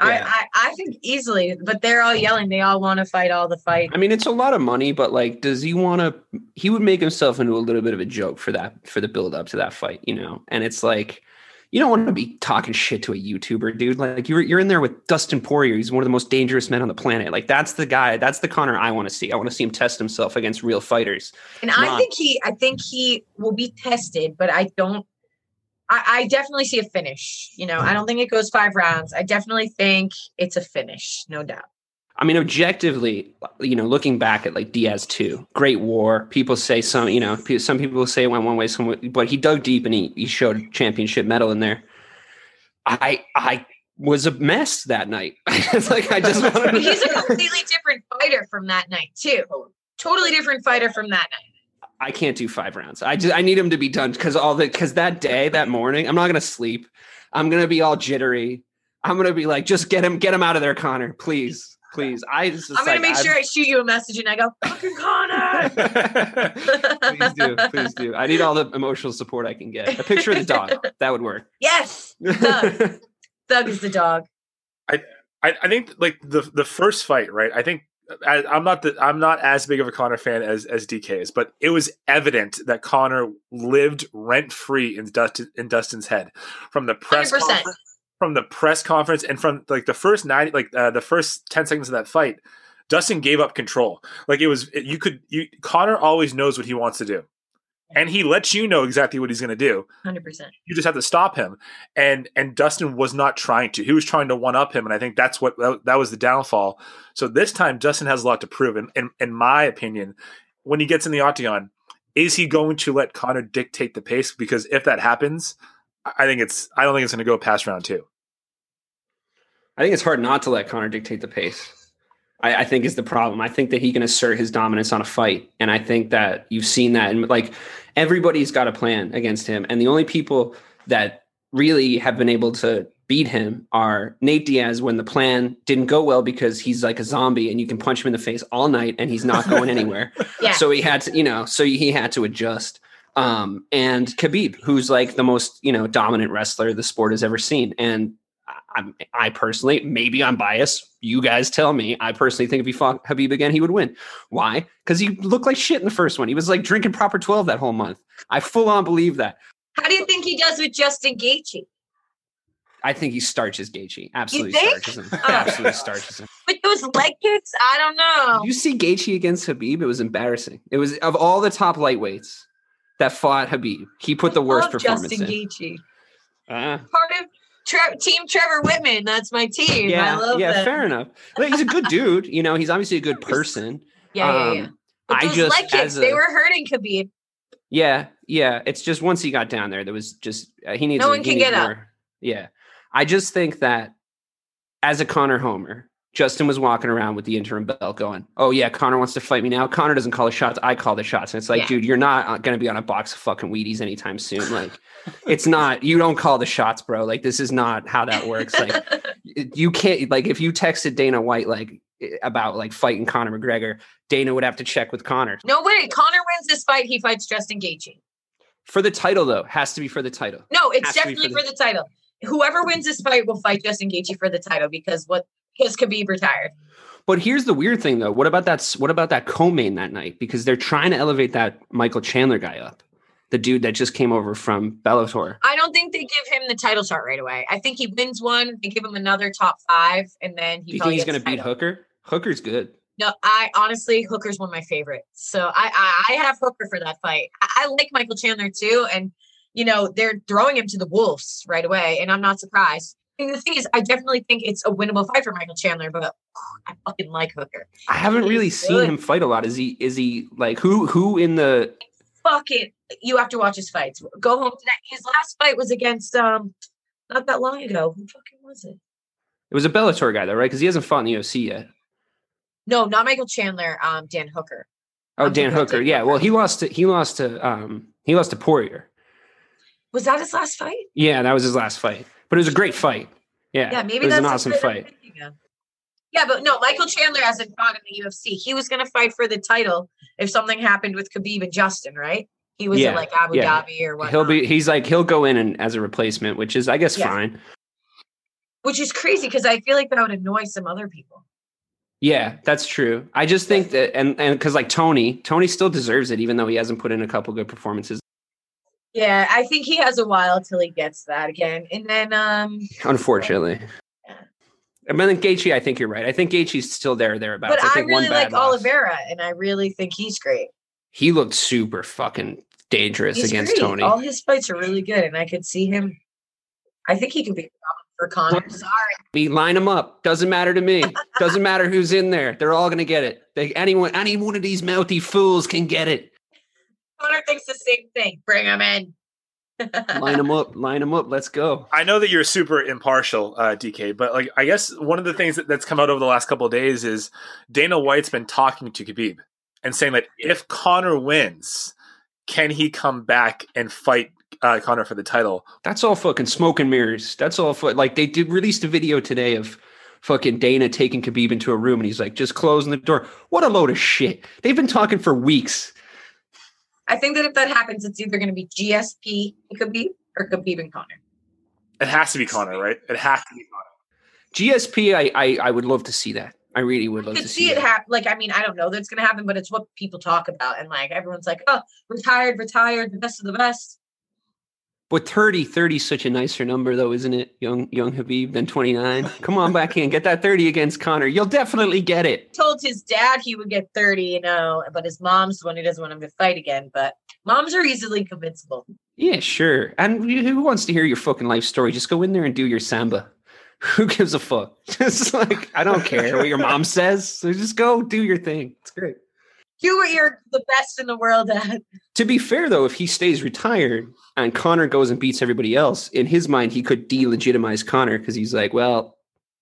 Yeah. I, I I think easily, but they're all yelling. They all want to fight all the fight. I mean, it's a lot of money, but like, does he want to? He would make himself into a little bit of a joke for that for the build up to that fight, you know. And it's like, you don't want to be talking shit to a YouTuber, dude. Like you're you're in there with Dustin Poirier. He's one of the most dangerous men on the planet. Like that's the guy. That's the Conor I want to see. I want to see him test himself against real fighters. And I think he, I think he will be tested, but I don't. I, I definitely see a finish. You know, I don't think it goes five rounds. I definitely think it's a finish, no doubt. I mean, objectively, you know, looking back at like Diaz two, Great War. People say some, you know, some people say it went one way, some, way- but he dug deep and he he showed championship mettle in there. I I was a mess that night. it's like I just he's a completely different fighter from that night too. Totally different fighter from that night. I can't do five rounds. I just I need them to be done because all the because that day that morning I'm not gonna sleep. I'm gonna be all jittery. I'm gonna be like, just get him get him out of there, Conor, please, please. I just I'm gonna like, make I- sure I shoot you a message and I go, "Fucking Conor." please do, please do. I need all the emotional support I can get. A picture of the dog that would work. yes, Doug. Doug is the dog. I, I think like the the first fight, right? I think I, I'm not the I'm not as big of a Conor fan as as DK is, but it was evident that Conor lived rent free in Dustin in Dustin's head from the press 100%. conference, from the press conference and from like the first ninety like uh, the first ten seconds of that fight. Dustin gave up control. Like it was you could you Conor always knows what he wants to do. And he lets you know exactly what he's going to do. Hundred percent. you just have to stop him. And and dustin was not trying to. He was trying to one up him and i think that's what that, that was the downfall. So this time dustin has a lot to prove and in, in my opinion. When he gets in the octagon is he going to let conor dictate the pace? Because if that happens i I think it's i don't think it's going to go past round two. I think it's hard not to let Conor dictate the pace. I, I think is the problem. I think that he can assert his dominance on a fight, and I think that you've seen that. And like everybody's got a plan against him, and the only people that really have been able to beat him are Nate Diaz when the plan didn't go well because he's like a zombie and you can punch him in the face all night and he's not going anywhere. Yeah. So he had to, you know, so he had to adjust. Um, and Khabib, who's like the most, you know, dominant wrestler the sport has ever seen. And I, I'm, personally, maybe I'm biased. You guys tell me. I personally think if he fought Khabib again, he would win. Why? Because he looked like shit in the first one. He was like drinking proper 12 that whole month. I full on believe that. How do you think he does with Justin Gaethje? I think he starches Gaethje. Absolutely starches him. Oh. Absolutely starches him. With those leg kicks, I don't know. You see Gaethje against Khabib? It was embarrassing. It was of all the top lightweights that fought Khabib, he put the worst performance Justin in. Gaethje. Uh, Part of Tre- Team Trevor Wittman. That's my team. Yeah, love yeah, that. fair enough. Like, he's a good dude. You know, he's obviously a good person. Yeah, yeah, yeah. Um, But I those just leg kicks, a, they were hurting Khabib. Yeah, yeah. It's just once he got down there, there was just uh, he needs. No one can get up. Yeah, I just think that as a Conor Homer, Justin was walking around with the interim belt, going, "Oh yeah, Conor wants to fight me now. Conor doesn't call the shots. I call the shots." And it's like, Yeah. dude, you're not uh, going to be on a box of fucking Wheaties anytime soon. Like, it's not. You don't call the shots, bro. Like, this is not how that works. Like, you can't. Like, if you texted Dana White, like. about like fighting Conor McGregor, Dana would have to check with Conor. No way. Conor wins this fight. He fights Justin Gaethje. for the title though. Has to be for the title. No, it's Has definitely for for the title. Whoever wins this fight will fight Justin Gaethje for the title because what because Khabib retired. But here's the weird thing though. What about that? What about that co-main that night? Because they're trying to elevate that Michael Chandler guy up, the dude that just came over from Bellator. I don't think they give him the title shot right away. I think he wins one. They give him another top five, and then he. Do you think he's going to beat. Hooker? Hooker's good. No, I honestly Hooker's one of my favorites. So I I, I have Hooker for that fight. I, I like Michael Chandler too, and you know they're throwing him to the wolves right away, and I'm not surprised. And the thing is, I definitely think it's a winnable fight for Michael Chandler, but I fucking like Hooker. I haven't He really seen good. him fight a lot. Is he? Is he like who? Who in the? Fucking, you have to watch his fights. Go home tonight. His last fight was against um, not that long ago. Who fucking was it? It was a Bellator guy though, right? Because he hasn't fought in the UFC yet. No, not Michael Chandler. Um, Dan Hooker. Oh, I'm Dan Hooker. Dan Yeah. Well, he lost to he lost to um he lost to Poirier. Was that his last fight? Yeah, that was his last fight. But it was a great fight. Yeah. Yeah, maybe it was that's an awesome fight I'm fight. thinking of. Yeah, but no, Michael Chandler hasn't fought in the UFC. He was going to fight for the title if something happened with Khabib and Justin, right? He was Yeah, at like Abu yeah. Dhabi or what? He'll be he's like he'll go in and as a replacement, which is I guess Yeah. fine. which is crazy because I feel like that would annoy some other people. Yeah, that's true. I just think that and and because like Tony, Tony still deserves it, even though he hasn't put in a couple good performances. Yeah, I think he has a while till he gets that again, and then um, Unfortunately. And then Gaethje, I think you're right. I think Gaethje's still there thereabouts. but I I really like loss. Oliveira, and I really think he's great. He looked super fucking dangerous He's against great. Tony. All his fights are really good, and I could see him. I think he could be a problem for Conor. Sorry, We line them up. Doesn't matter to me. Doesn't matter who's in there. They're all gonna get it. They, anyone, any one of these mouthy fools can get it. Conor thinks the same thing. Bring him in. Line them up. Line them up. Let's go. I know that you're super impartial, uh, DK, but like I guess one of the things that, that's come out over the last couple of days is Dana White's been talking to Khabib and saying that if Conor wins, can he come back and fight uh, Conor for the title? That's all fucking smoke and mirrors. That's all. Fu- like they did released a video today of fucking Dana taking Khabib into a room and he's like just closing the door. What a load of shit. They've been talking for weeks. I think that if that happens, it's either going to be GSP it could be, or Khabib and Conor. It has to be Conor, right? It has to be Conor. GSP, I, I I would love to see that. I really would I love could to see see it happen. Like, I mean, I don't know that's going to happen, but it's what people talk about, and like everyone's like, "Oh, retired, retired, the best of the best." But 30, 30 is such a nicer number, though, isn't it? Young young Khabib than 29. Come on back in. Get that 30 against Conor. You'll definitely get it. Told his dad he would get thirty, you know, but his mom's the one who doesn't want him to fight again. But moms are easily convincible. Yeah, sure. And who who wants to hear your fucking life story? Just go in there and do your samba. Who gives a fuck? Just like, I don't care what your mom says. So just go do your thing. It's great. What you're the best in the world at. To be fair, though, if he stays retired and Conor goes and beats everybody else, in his mind, he could delegitimize Conor because he's like, well,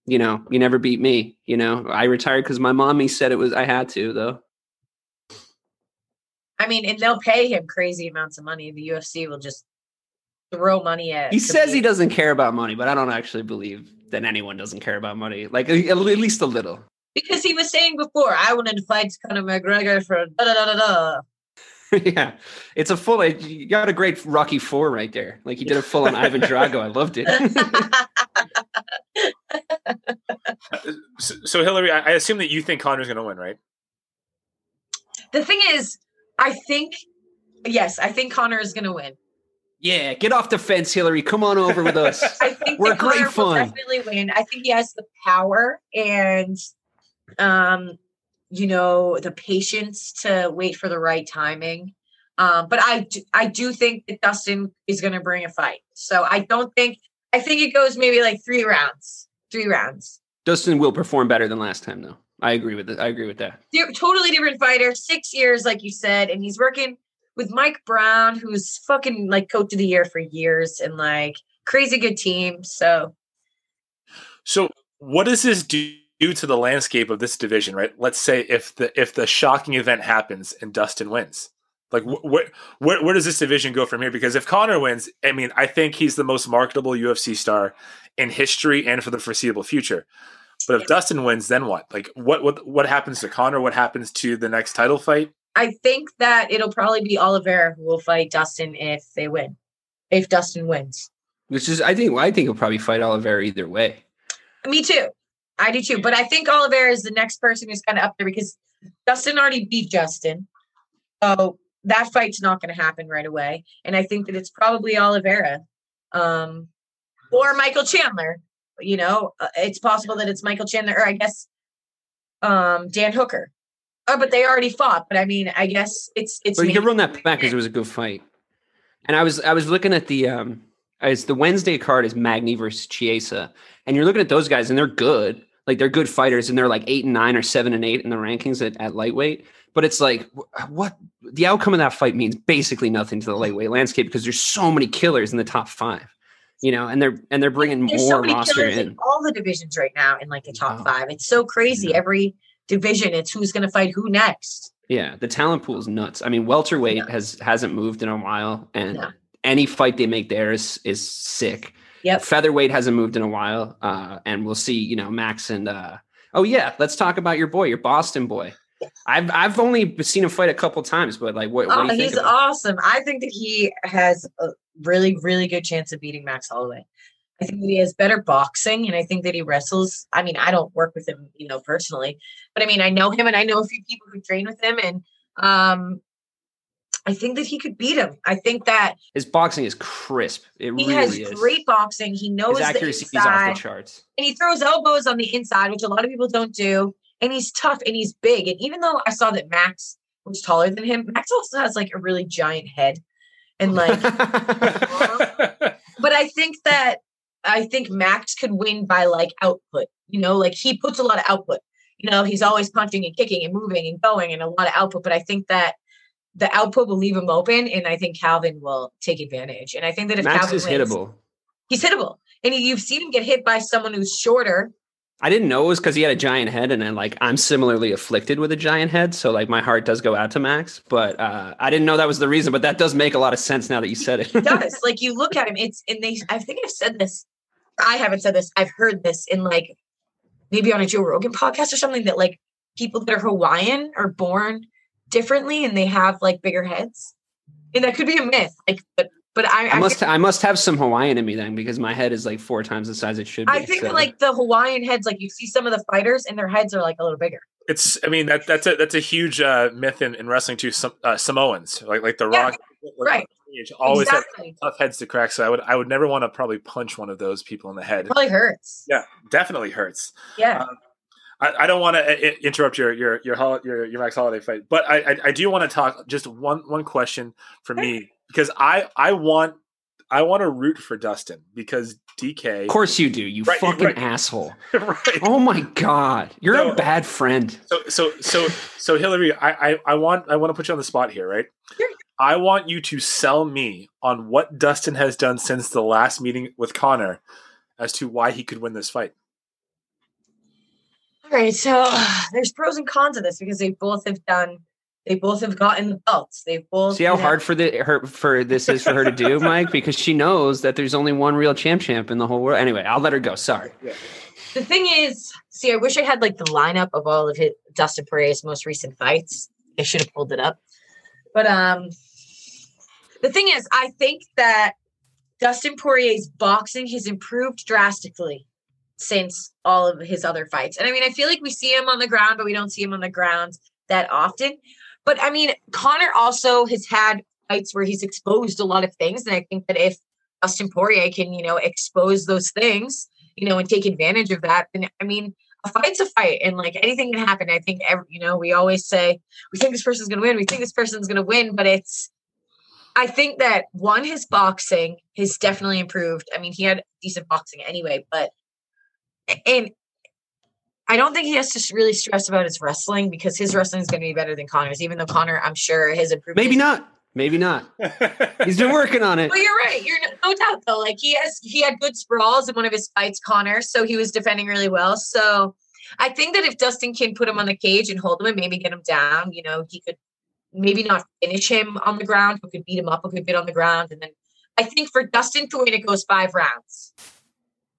you know, you never beat me. You know, I retired because my mommy said it was I had to, though. I mean, and they'll pay him crazy amounts of money. The UFC will just throw money at. He says he doesn't care about money, but I don't actually believe that anyone doesn't care about money. Like at least a little. Because he was saying before, I wanted to fight Conor McGregor for da da da da da. yeah, it's a full. You got a great Rocky Four right there. Like you did a full on Ivan Drago. I loved it. So, so Hillary, I, I assume that you think Conor's going to win, right? The thing is, I think, yes, I think Conor is going to win. yeah, get off the fence, Hillary. Come on over with us. I think We're that Conor great will fun. definitely win. I think he has the power and, um, you know, the patience to wait for the right timing. Um, but I, do, I do think that Dustin is going to bring a fight. So I don't think. I think it goes maybe like three rounds. Three rounds. Dustin will perform better than last time, though. I agree with that. I agree with that. They're totally different fighter. Six years, like you said, and he's working with Mike Brown, who's fucking like coach of the year for years, and like crazy good team. So So, what does this do to the landscape of this division? Right. Let's say if the if the shocking event happens and Dustin wins, like wh- wh- where where does this division go from here? Because if Conor wins, I mean, I think he's the most marketable UFC star in history and for the foreseeable future. But if Dustin wins, then what? Like what what what happens to Conor? What happens to the next title fight? I think that it'll probably be Oliveira who will fight Dustin if they win. If Dustin wins. Which is, I think, I think he'll probably fight Oliveira either way. Me too. I do too. But I think Oliveira is the next person who's kind of up there because Dustin already beat Justin. So that fight's not going to happen right away. And I think that it's probably Oliveira um, or Michael Chandler. You know, uh, it's possible that it's Michael Chandler or I guess um, Dan Hooker. Oh, but they already fought. But I mean, I guess it's it's. But you can run that back because it was a good fight. And I was I was looking at the um as the Wednesday card is Magny versus Chiesa, and you're looking at those guys and they're good, like they're good fighters, and they're like eight and nine or seven and eight in the rankings at, at lightweight. But it's like what the outcome of that fight means basically nothing to the lightweight landscape because there's so many killers in the top five, you know, and they're and they're bringing There's more so many roster killers in. in all the divisions right now in like the top five. It's so crazy. Every division, it's who's going to fight who next. Yeah, the talent pool is nuts. I mean, welterweight has hasn't moved in a while, and No. any fight they make there is is sick. Yep. Featherweight hasn't moved in a while, uh, and we'll see. You know, Max and uh, oh yeah, let's talk about your boy, your Boston boy. I've I've only seen him fight a couple times, but like, what, what Oh, do you think? he's awesome. I think that he has a really, really good chance of beating Max Holloway. I think that he has better boxing, and I think that he wrestles. I mean, I don't work with him, you know, personally, but I mean, I know him, and I know a few people who train with him, and um, I think that he could beat him. I think that His boxing is crisp. It he really has is. great boxing. He knows His the accuracy is off the charts. and he throws elbows on the inside, which a lot of people don't do. And he's tough and he's big. And even though I saw that Max was taller than him, Max also has like a really giant head. And like, but I think that I think Max could win by like output. You know, like he puts a lot of output. You know, he's always punching and kicking and moving and going and a lot of output. But I think that the output will leave him open, and I think Calvin will take advantage. And I think that if Max Calvin is wins, hittable. he's hittable. And he- you've seen him get hit by someone who's shorter I didn't know it was because he had a giant head, and then like I'm similarly afflicted with a giant head, so like my heart does go out to Max. But uh, I didn't know that was the reason. But that does make a lot of sense now that you said it. It does. like you look at him, it's and they I think I've said this. I haven't said this. I've heard this in like maybe on a Joe Rogan podcast or something that like people that are Hawaiian are born differently and they have like bigger heads. And that could be a myth. Like but but I, I must think, I must have some Hawaiian in me then because my head is like four times the size it should be. I think so- like the Hawaiian heads, like you see some of the fighters and their heads are like a little bigger. It's I mean that that's a that's a huge uh, myth in, in wrestling too. Some uh, Samoans like like the Yeah, Rock, right. Always Exactly. have tough heads to crack. So I would I would never want to probably punch one of those people in the head. Probably hurts. Yeah, definitely hurts. Yeah. Um, I, I don't want to uh, interrupt your your your hol- your your Max Holloway fight, but I I, I do want to talk just one one question for me because I I want I want to root for Dustin because DK. Of course you do, you Right, fucking right. asshole. right. Oh my god, you're No. a bad friend. So so so so Hillary, I, I I want I want to put you on the spot here, right? I want you to sell me on what Dustin has done since the last meeting with Conor as to why he could win this fight. All right, so there's pros and cons of this because they both have done, they both have gotten the belts. They've both See how you know- hard for the her for this is for her to do, Mike, because she knows that there's only one real champ champ in the whole world. Anyway, I'll let her go. Sorry. The thing is, see, I wish I had like the lineup of all of his Dustin Poirier's most recent fights. I should have pulled it up, but um, the thing is, I think that Dustin Poirier's boxing has improved drastically since all of his other fights. And I mean, I feel like we see him on the ground, but we don't see him on the ground that often. But I mean, Conor also has had fights where he's exposed a lot of things. And I think that if Dustin Poirier can, you know, expose those things, you know, and take advantage of that, then I mean, a fight's a fight and like anything can happen. I think, every, you know, we always say, we think this person's going to win, we think this person's going to win, but it's, I think that one, his boxing has definitely improved. I mean, he had decent boxing anyway, but and I don't think he has to really stress about his wrestling because his wrestling is going to be better than Conor's. Even though Conor, I'm sure, his improvement. Maybe not. Maybe not. He's been working on it. Well, you're right. You're no, no doubt though. Like he has, he had good sprawls in one of his fights, Conor. So he was defending really well. So I think that if Dustin can put him on the cage and hold him and maybe get him down, you know, he could maybe not finish him on the ground, but could beat him up a good bit on the ground. And then I think for Dustin to win, it goes five rounds.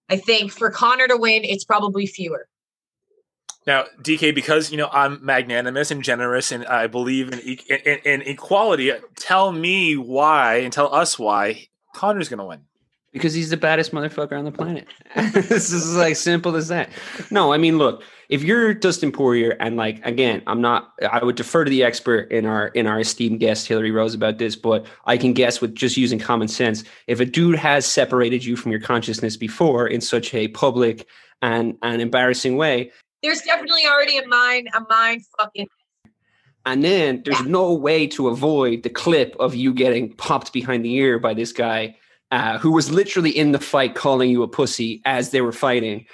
I think for Conor to win, it's probably fewer. Now, DK, because you know I'm magnanimous and generous, and I believe in, e- in, in equality. Tell me why, and tell us why Conor's going to win. Because he's the baddest motherfucker on the planet. this is like simple as that. No, I mean, look, if you're Dustin Poirier, and like again, I'm not. I would defer to the expert in our in our esteemed guest Hillary Rose about this, but I can guess with just using common sense. If a dude has separated you from your consciousness before in such a public and an embarrassing way, There's definitely already a mind, a mind fucking. and then there's no way to avoid the clip of you getting popped behind the ear by this guy uh, who was literally in the fight calling you a pussy as they were fighting.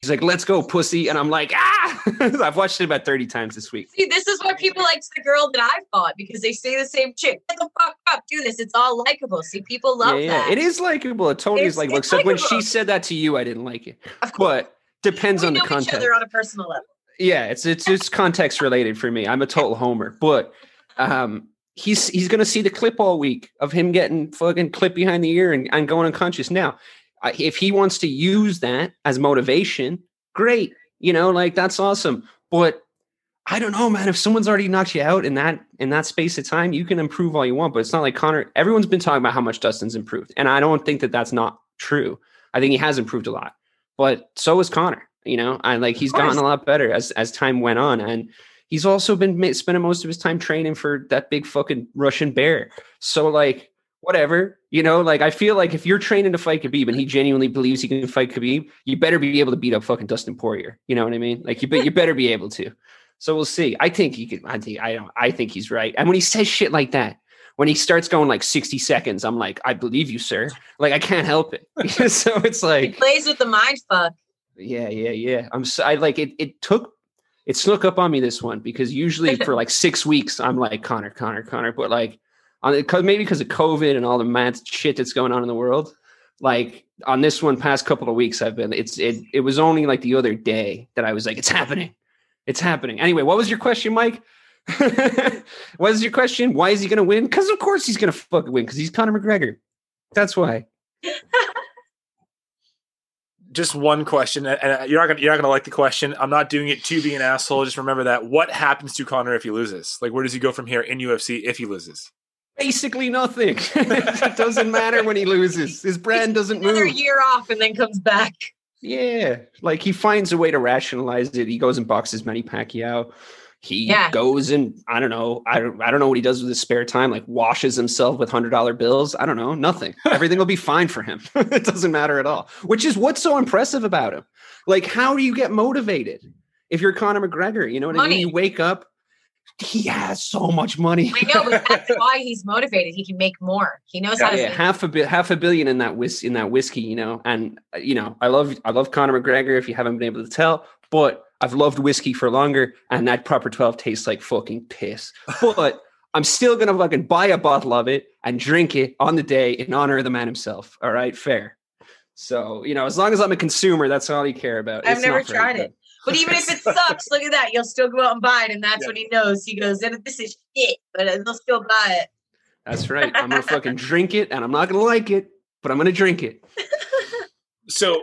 He's like, let's go, pussy. And I'm like, ah! I've watched it about 30 times this week. See, this is why people like the girl that I fought because they say the same chick. Get the fuck up, do this. It's all likable. See, people love yeah, yeah. that. It is likable. It totally It's- is like, it's except when she said that to you, I didn't like it. Of course. But depends we on the know each context. other on a personal level. Yeah, it's it's it's context related for me. I'm a total homer, but um he's he's gonna see the clip all week of him getting fucking clip behind the ear and, and going unconscious. Now, if he wants to use that as motivation, great. You know, like that's awesome. But I don't know, man. If someone's already knocked you out in that in that space of time, you can improve all you want. But it's not like Conor. Everyone's been talking about how much Dustin's improved, and I don't think that that's not true. I think he has improved a lot, but so has Conor. You know, I like he's gotten a lot better as as time went on, and he's also been spending most of his time training for that big fucking Russian bear. So like, whatever, you know, like I feel like if you're training to fight Khabib and he genuinely believes he can fight Khabib, you better be able to beat up fucking Dustin Poirier. You know what I mean? Like you, be, you better be able to. So we'll see. I think he could. I think I don't. I think he's right. And when he says shit like that, when he starts going like 60 seconds, I'm like, I believe you, sir. Like I can't help it. so it's like He plays with the mind fuck. yeah, yeah, yeah. I'm so I like it. It took it snuck up on me this one because usually for like six weeks I'm like Conor, Conor, Conor, but like on cause maybe because of COVID and all the mad shit that's going on in the world. Like on this one, past couple of weeks, I've been. It's it. It was only like the other day that I was like, it's happening, it's happening. Anyway, what was your question, Mike? what is your question? Why is he gonna win? Because of course he's gonna fucking win. Because he's Conor McGregor. That's why. Just one question, and- and you're not gonna you're not gonna like the question. I'm not doing it to be an asshole. Just remember that. What happens to Conor if he loses? Like, where does he go from here in UFC if he loses? Basically nothing. it doesn't matter when he loses. His brand doesn't Another move. year off and then comes back. Yeah, like he finds a way to rationalize it. He goes and boxes Manny Pacquiao. He Yeah. goes and I don't know. I don't. I don't know what he does with his spare time. Like washes himself with hundred dollar bills. I don't know. Nothing. Everything will be fine for him. it doesn't matter at all. Which is what's so impressive about him. Like, how do you get motivated if you're Conor McGregor? You know what I mean? You wake up. He has so much money. I know, but that's why he's motivated. He can make more. He knows how to. yeah, make- half a bit, half a billion in that whis- in that whiskey, you know. And uh, you know, I love I love Conor McGregor. If you haven't been able to tell, but I've loved whiskey for longer, and that proper twelve tastes like fucking piss. But I'm still gonna fucking buy a bottle of it and drink it on the day in honor of the man himself. All right, fair. So you know, as long as I'm a consumer, that's all you care about. I've It's never tried everybody. it. But even if it sucks, look at that. You'll still go out and buy it, and that's when he knows. He goes, "This is shit," but they'll still buy it. That's right. I'm gonna fucking drink it, and I'm not gonna like it, but I'm gonna drink it. So,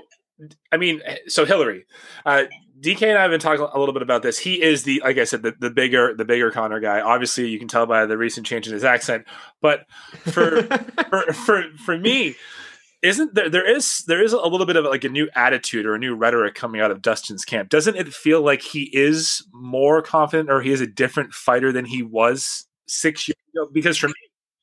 I mean, so Hillary, uh, DK and I have been talking a little bit about this. He is the, like I said, the, the bigger, the bigger Conor guy. Obviously, you can tell by the recent change in his accent. But for for for for me, isn't there? There is there is a little bit of like a new attitude or a new rhetoric coming out of Dustin's camp. Doesn't it feel like he is more confident or he is a different fighter than he was six years ago? Because for me.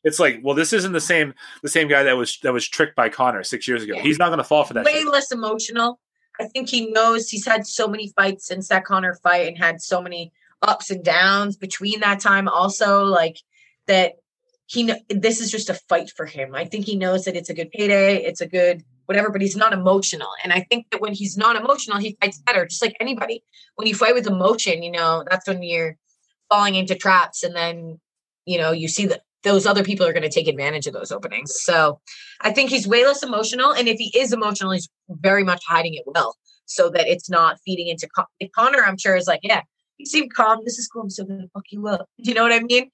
It's like, well, this isn't the same the same guy that was that was tricked by Conor six years ago. He's not going to fall for that. Way shit. less emotional. I think he knows he's had so many fights since that Conor fight and had so many ups and downs between that time. Also, like that he this is just a fight for him. I think he knows that it's a good payday, it's a good whatever, but he's not emotional. And I think that when he's not emotional, he fights better, just like anybody. When you fight with emotion, you know, that's when you're falling into traps and then, you know, you see that those other people are going to take advantage of those openings. So I think he's way less emotional. And if he is emotional, he's very much hiding it well so that it's not feeding into Con- Conor. I'm sure is like, yeah, you seem calm. This is cool. I'm still going to fuck you up. You know what I mean?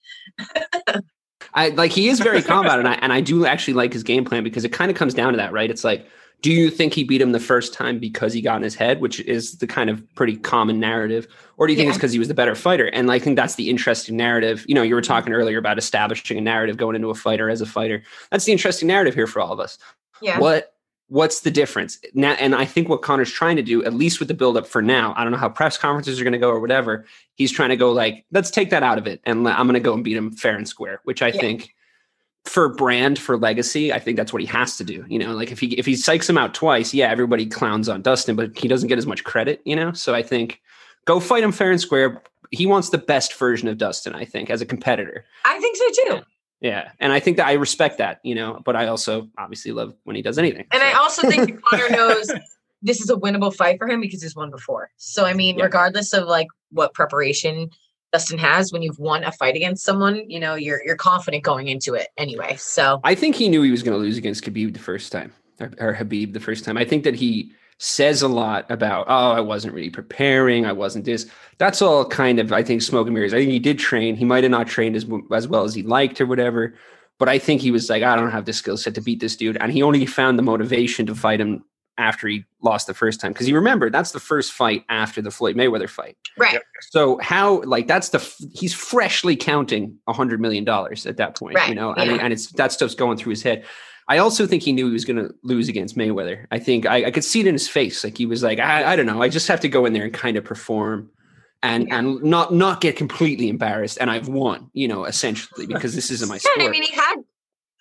I like he is very calm about it, and I, and I do actually like his game plan because it kind of comes down to that, right? It's like Do you think he beat him the first time because he got in his head, which is the kind of pretty common narrative, or do you think Yeah. it's because he was the better fighter? And I think that's the interesting narrative. You know, you were talking earlier about establishing a narrative going into a fighter as a fighter. That's the interesting narrative here for all of us. Yeah. What what's the difference now? And I think what Conor's trying to do, at least with the buildup for now, I don't know how press conferences are going to go or whatever. He's trying to go like, let's take that out of it, and I'm going to go and beat him fair and square, which I Yeah. think for brand for legacy, I think that's what he has to do. You know, like if he if he psychs him out twice, yeah, everybody clowns on Dustin, but he doesn't get as much credit. You know, so I think go fight him fair and square. He wants the best version of Dustin, I think, as a competitor. I think so too. Yeah, and I think that I respect that, you know, but I also obviously love when he does anything. And I also think Conor knows this is a winnable fight for him because he's won before. So I mean, Yeah. regardless of like what preparation Dustin has, when you've won a fight against someone, you know, you're you're confident going into it anyway. So I think he knew he was going to lose against Khabib the first time, or, or Habib the first time. I think that he says a lot about, oh, I wasn't really preparing, I wasn't this. That's all kind of, I think, smoke and mirrors. I think he did train. He might have not trained as as well as he liked or whatever, but I think he was like, I don't have the skill set to beat this dude, and he only found the motivation to fight him after he lost the first time because he remembered that's the first fight after the Floyd Mayweather fight. right, So how like that's the f- he's freshly counting a hundred million dollars at that point, you know, and, yeah. and it's that stuff's going through his head. I also think he knew he was going to lose against Mayweather. I think I, I could see it in his face, like he was like, I, I don't know, I just have to go in there and kind of perform, and and not not get completely embarrassed. And I've won, you know, essentially because this isn't my sport. and I mean, he had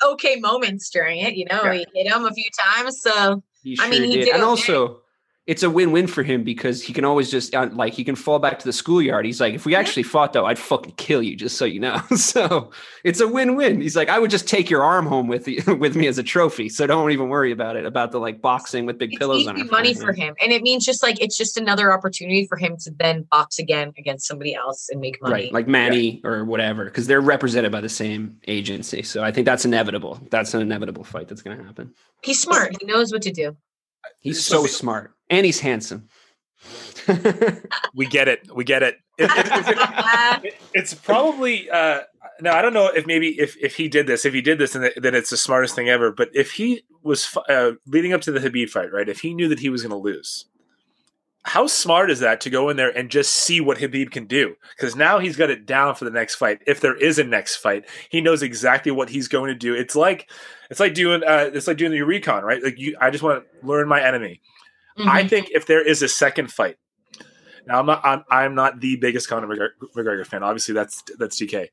okay moments during it. You know, Yeah. he hit him a few times. So He I mean, he did. did and okay. also, it's a win-win for him because he can always just uh, like he can fall back to the schoolyard. He's like, if we actually fought though, I'd fucking kill you, just so you know. so it's a win-win. He's like, I would just take your arm home with you, with me as a trophy. So don't even worry about it about the like boxing with big it's pillows easy on. our money for forehead. him, and it means just like it's just another opportunity for him to then box again against somebody else and make money. Right, like Manny or whatever, because they're represented by the same agency. So I think that's inevitable. That's an inevitable fight that's going to happen. He's smart. He knows what to do. He's so smart and he's handsome. We get it. We get it. It- it- it- it's probably uh, now. I don't know if maybe if if he did this, if he did this, then, then it's the smartest thing ever. But if he was uh, leading up to the Khabib fight, right? If he knew that he was going to lose, how smart is that to go in there and just see what Khabib can do? Because now he's got it down for the next fight. If there is a next fight, he knows exactly what he's going to do. It's like it's like doing uh, it's like doing the recon, right? Like you, I just want to learn my enemy. I Mhm. think if there is a second fight, now I'm not I'm, I'm not the biggest Conor McGregor, McGregor fan. Obviously, that's that's DK.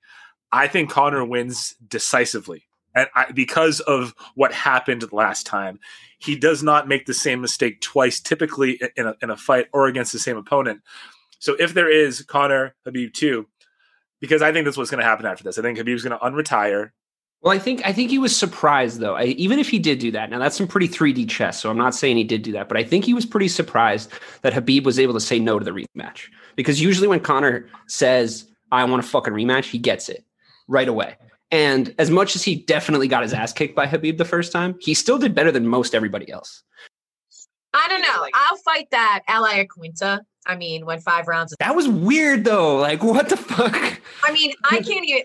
I think Conor wins decisively, and I, because of what happened last time, he does not make the same mistake twice. Typically in a, in a fight or against the same opponent. So if there is Conor Khabib two, because I think that's what's going to happen after this. I think Khabib's going to unretire. Well, I think I think he was surprised though. I, even if he did do that, now that's some pretty 3D chess. So I'm not saying he did do that, but I think he was pretty surprised that Khabib was able to say no to the rematch because usually when Conor says I want a fucking rematch, he gets it right away. And as much as he definitely got his ass kicked by Khabib the first time, he still did better than most everybody else. I don't know. I'll fight that Al Iaquinta. I mean, went five rounds. That was weird though. Like what the fuck? I mean, I can't even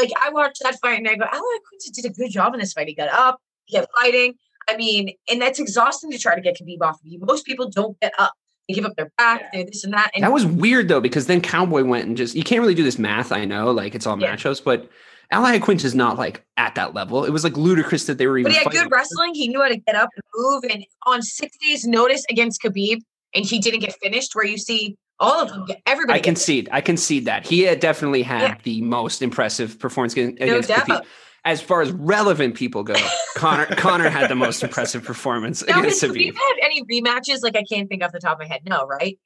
like. I watched that fight and I go, Al Iaquinta did a good job in this fight. He got up, he kept fighting. I mean, and that's exhausting to try to get Khabib off of you. Most people don't get up. They give up their back. They this and that. And That was weird though, because then Cowboy went and just you can't really do this math. I know, like it's all Yeah. matchups, but Ally Quint is not like at that level. It was like ludicrous that they were even. But he had fighting. good wrestling. He knew how to get up and move. And on six days' notice against Khabib, and he didn't get finished, where you see all of them, everybody. I concede. I concede that he had definitely had Yeah. the most impressive performance against, No against doubt. Khabib. As far as relevant people go, Conor Conor had the most impressive performance Now, against Khabib. Khabib had any rematches? Like I can't think off the top of my head. No, right?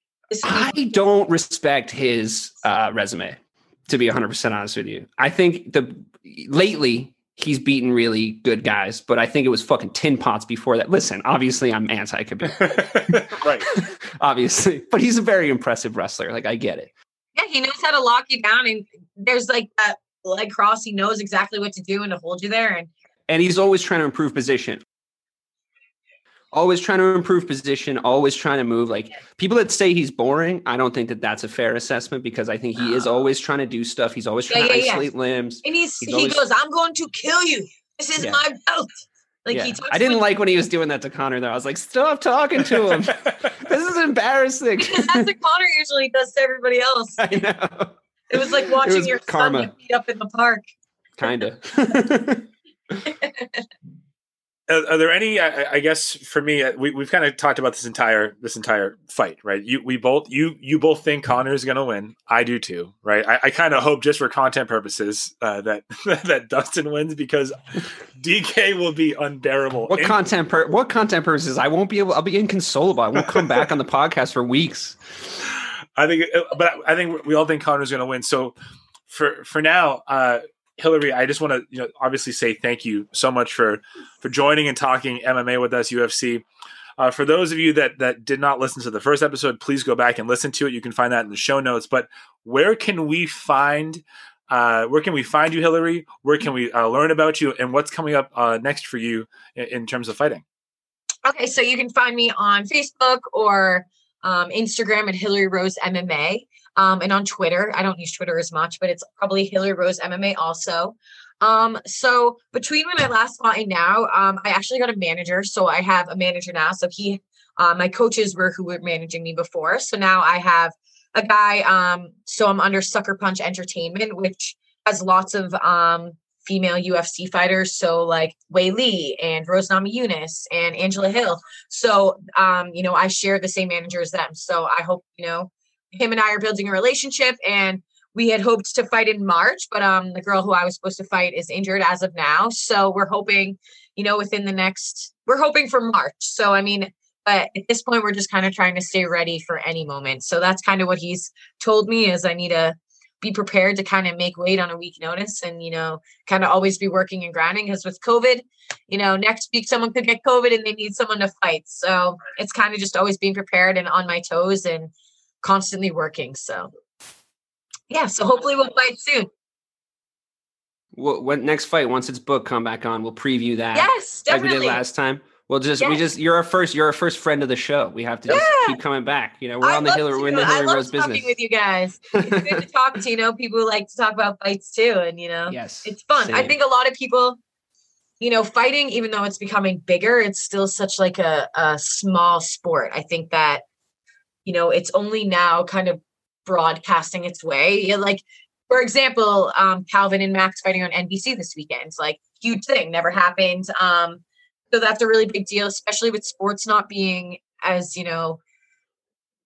I don't respect his uh, resume, to be 100% honest with you. I think the lately he's beaten really good guys, but I think it was fucking tin pots before that. Listen, obviously I'm anti Khabib, right. obviously, but he's a very impressive wrestler. Like I get it. Yeah, he knows how to lock you down, and there's like that leg cross. He knows exactly what to do and to hold you there. And And he's always trying to improve position. Always trying to improve position, always trying to move. Like people that say he's boring, I don't think that that's a fair assessment because I think he is uh-huh. always trying to do stuff. He's always Yeah, trying to yeah, yeah. limbs. and he's, He's he always- goes, "I'm going to kill you. This is Yeah. my belt." Like Yeah. he talks I didn't like when he was doing that to Conor though. I was like, stop talking to him. this is embarrassing. because that's what Conor usually does to everybody else. I know. It was like watching was your karma. son get beat up in the park. Kinda. Are, are there any? I, I guess for me, uh, we, we've kind of talked about this entire this entire fight, right? You we both you you both think Conor is going to win. I do too, right? I, I kind of hope just for content purposes uh, that that Dustin wins because DK will be unbearable. what In- content per what content purposes? I won't be able I'll be inconsolable. I won't come back on the podcast for weeks. I think, uh, but I think we all think Conor's going to win. So for for now, uh, Hillary, I just want to you know obviously say thank you so much for for joining and talking MMA with us, UFC. Uh, for those of you that that did not listen to the first episode, please go back and listen to it. You can find that in the show notes. But where can we find? Uh, where can we find you, Hillary? Where can we uh, learn about you, and what's coming up uh, next for you in, in terms of fighting? Okay, so you can find me on Facebook or um, Instagram at Hillary Rose MMA. Um, and on Twitter, I don't use Twitter as much, but it's probably Hillary Rose MMA also. Um, so between when I last fought and now, um, I actually got a manager. So I have a manager now. So he, uh, my coaches were who were managing me before. So now I have a guy. Um, so I'm under Sucker Punch Entertainment, which has lots of um, female UFC fighters. So like Weili and Rose Namajunas and Angela Hill. So um, you know, I share the same manager as them. So I hope, you know, him and I are building a relationship and we had hoped to fight in March, but um the girl who I was supposed to fight is injured as of now. So we're hoping, you know, within the next we're hoping for March. So I mean, but at this point we're just kind of trying to stay ready for any moment. So that's kind of what he's told me is I need to be prepared to kind of make weight on a week notice and you know kind of always be working and grinding because with covid you know next week someone could get covid and they need someone to fight so it's kind of just always being prepared and on my toes and constantly working so yeah so hopefully we'll fight soon Well, when next fight, once it's booked, come back on. We'll preview that. yes like we definitely did last time. We'll just we just you're our first you're our first friend of the show. We have to just Yeah. keep coming back. You know, we're I on the Hillary we're in the I Hillary love Rose business. with you guys it's good to talk to you know people who like to talk about fights too and you know Yes. it's fun. I think a lot of people, you know, fighting, even though it's becoming bigger, it's still such like a, a small sport. I think that, you know, it's only now kind of broadcasting its way. Yeah, like, for example, um, Calvin and Max fighting on NBC this weekend. It's like huge thing, never happened. Um, so that's a really big deal, especially with sports not being as, you know,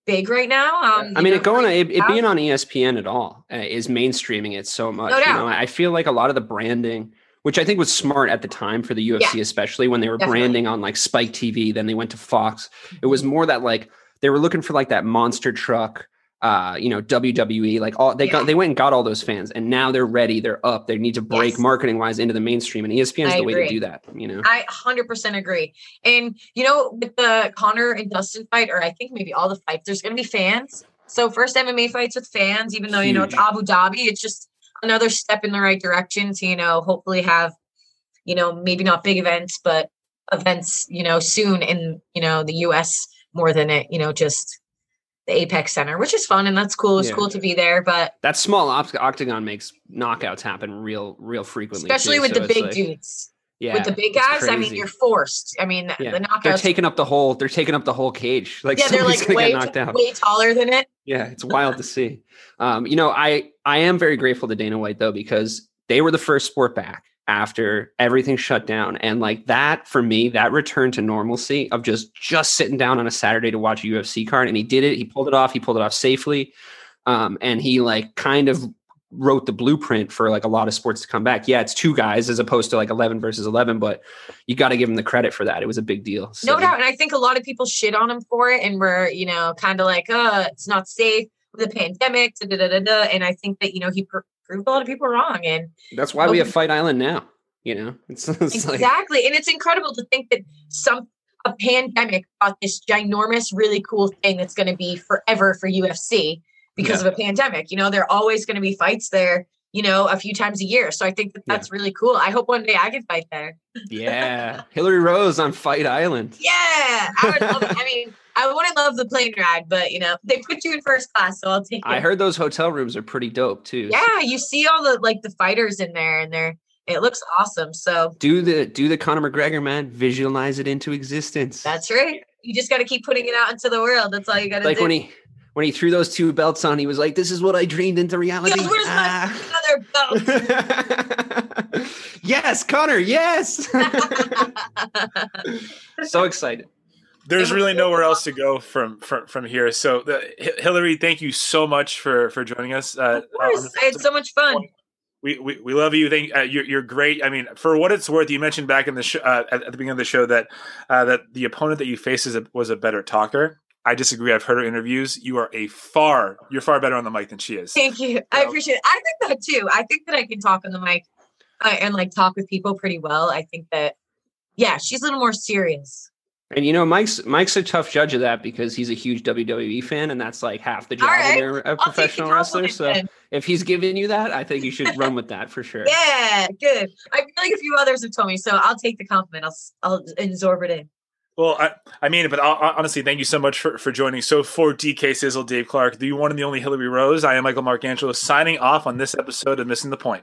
big right now. Um, I mean, know, it going it, it being on ESPN at all uh, is mainstreaming it so much. No you know, I feel like a lot of the branding, which I think was smart at the time for the UFC, especially when they were Definitely. branding on like Spike TV, then they went to Fox. It was more that like they were looking for like that monster truck, uh, you know, WWE, like all they Yeah. got they went and got all those fans, and now they're ready, they're up, they need to break Yes. marketing wise into the mainstream, and ESPN is the way to do that. You know, I 100% agree. And, you know, with the Conor and Dustin fight, or I think maybe all the fights, there's going to be fans. So, first MMA fights with fans, even though, you know, it's Abu Dhabi, it's just another step in the right direction to, you know, hopefully have, you know, maybe not big events, but events, you know, soon in, you know, the US more than it, you know, just the Apex Center, which is fun and that's cool. It's Yeah. cool to be there. But that small octagon makes knockouts happen real, real frequently, especially too, with so the big like- dudes. Yeah, with the big guys, I mean, you're forced. I mean, Yeah, the knockouts. they're taking up the whole. They're taking up the whole cage. Like yeah, they're like way, get knocked out. way taller than it. Yeah, it's wild to see. Um, you know, I I am very grateful to Dana White though because they were the first sport back after everything shut down, and like that for me, that return to normalcy of just just sitting down on a Saturday to watch a UFC card, and he did it. He pulled it off. He pulled it off safely, um, and he like kind of wrote the blueprint for like a lot of sports to come back. Yeah, it's two guys as opposed to like eleven versus eleven, but you got to give him the credit for that. It was a big deal. No doubt. And I think a lot of people shit on him for it and we're, you know, kind of like, uh, it's not safe with the pandemic. Da, da, da, da. And I think that, you know, he proved a lot of people wrong. And That's why we have Fight Island now. You know, it's, it's like exactly. and it's incredible to think that some a pandemic brought this ginormous, really cool thing that's going to be forever for UFC because Yeah. of a pandemic. You know, there are always going to be fights there, you know, a few times a year. So I think that that's really cool. I hope one day I can fight there. Yeah, Hillary Rose on Fight Island. Yeah, I would love. I mean, I wouldn't love the plane ride, but you know, they put you in first class, so I'll take it. I heard those hotel rooms are pretty dope too. Yeah, you see all the like the fighters in there, and they're It looks awesome. So Do the do the Conor McGregor man. Visualize it into existence. that's right. You just got to keep putting it out into the world. That's all you got to like do. Like when he when he threw those two belts on. He was like, "This is what I dreamed into reality." Yo, where's Ah. my other belt? yes, Conor. Yes. so excited. There's really nowhere else to go from from, from here. So, Hi- Hillary, thank you so much for for joining us. Uh, of course, I had so much fun. we, we, we love you. Thank uh, you're, you're great. I mean, for what it's worth, you mentioned back in the show uh, at, at the beginning of the show that uh, that the opponent that you faced is a, was a better talker. I disagree. I've heard her interviews. You are a far you're far better on the mic than she is. Thank you. I appreciate it. I think that too. I think that I can talk on the mic uh, and like talk with people pretty well. I think that, yeah, she's a little more serious. And you know, Mike's Mike's a tough judge of that because he's a huge WWE fan, and that's like half the job All right. when you're a I'll professional wrestler. So then. if he's giving you that, I think you should run with that for sure. Yeah, good. I feel like a few others have told me, so I'll take the compliment. I'll I'll absorb it in. Well, I, I mean, but uh, honestly, thank you so much for, for joining. So for DK Sizzle, Dave Clark, the one and the only Hillary Rose, I am Michael Marcangelo signing off on this episode of Missing the Point.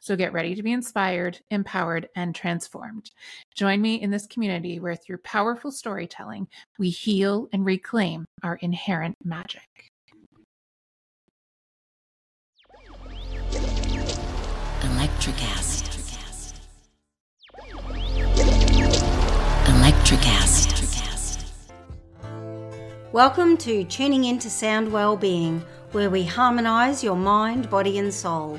So get ready to be inspired, empowered, and transformed. Join me in this community where, through powerful storytelling, we heal and reclaim our inherent magic. Electricast. Electricast. Welcome to Tuning Into Sound Wellbeing, where we harmonise your mind, body, and soul.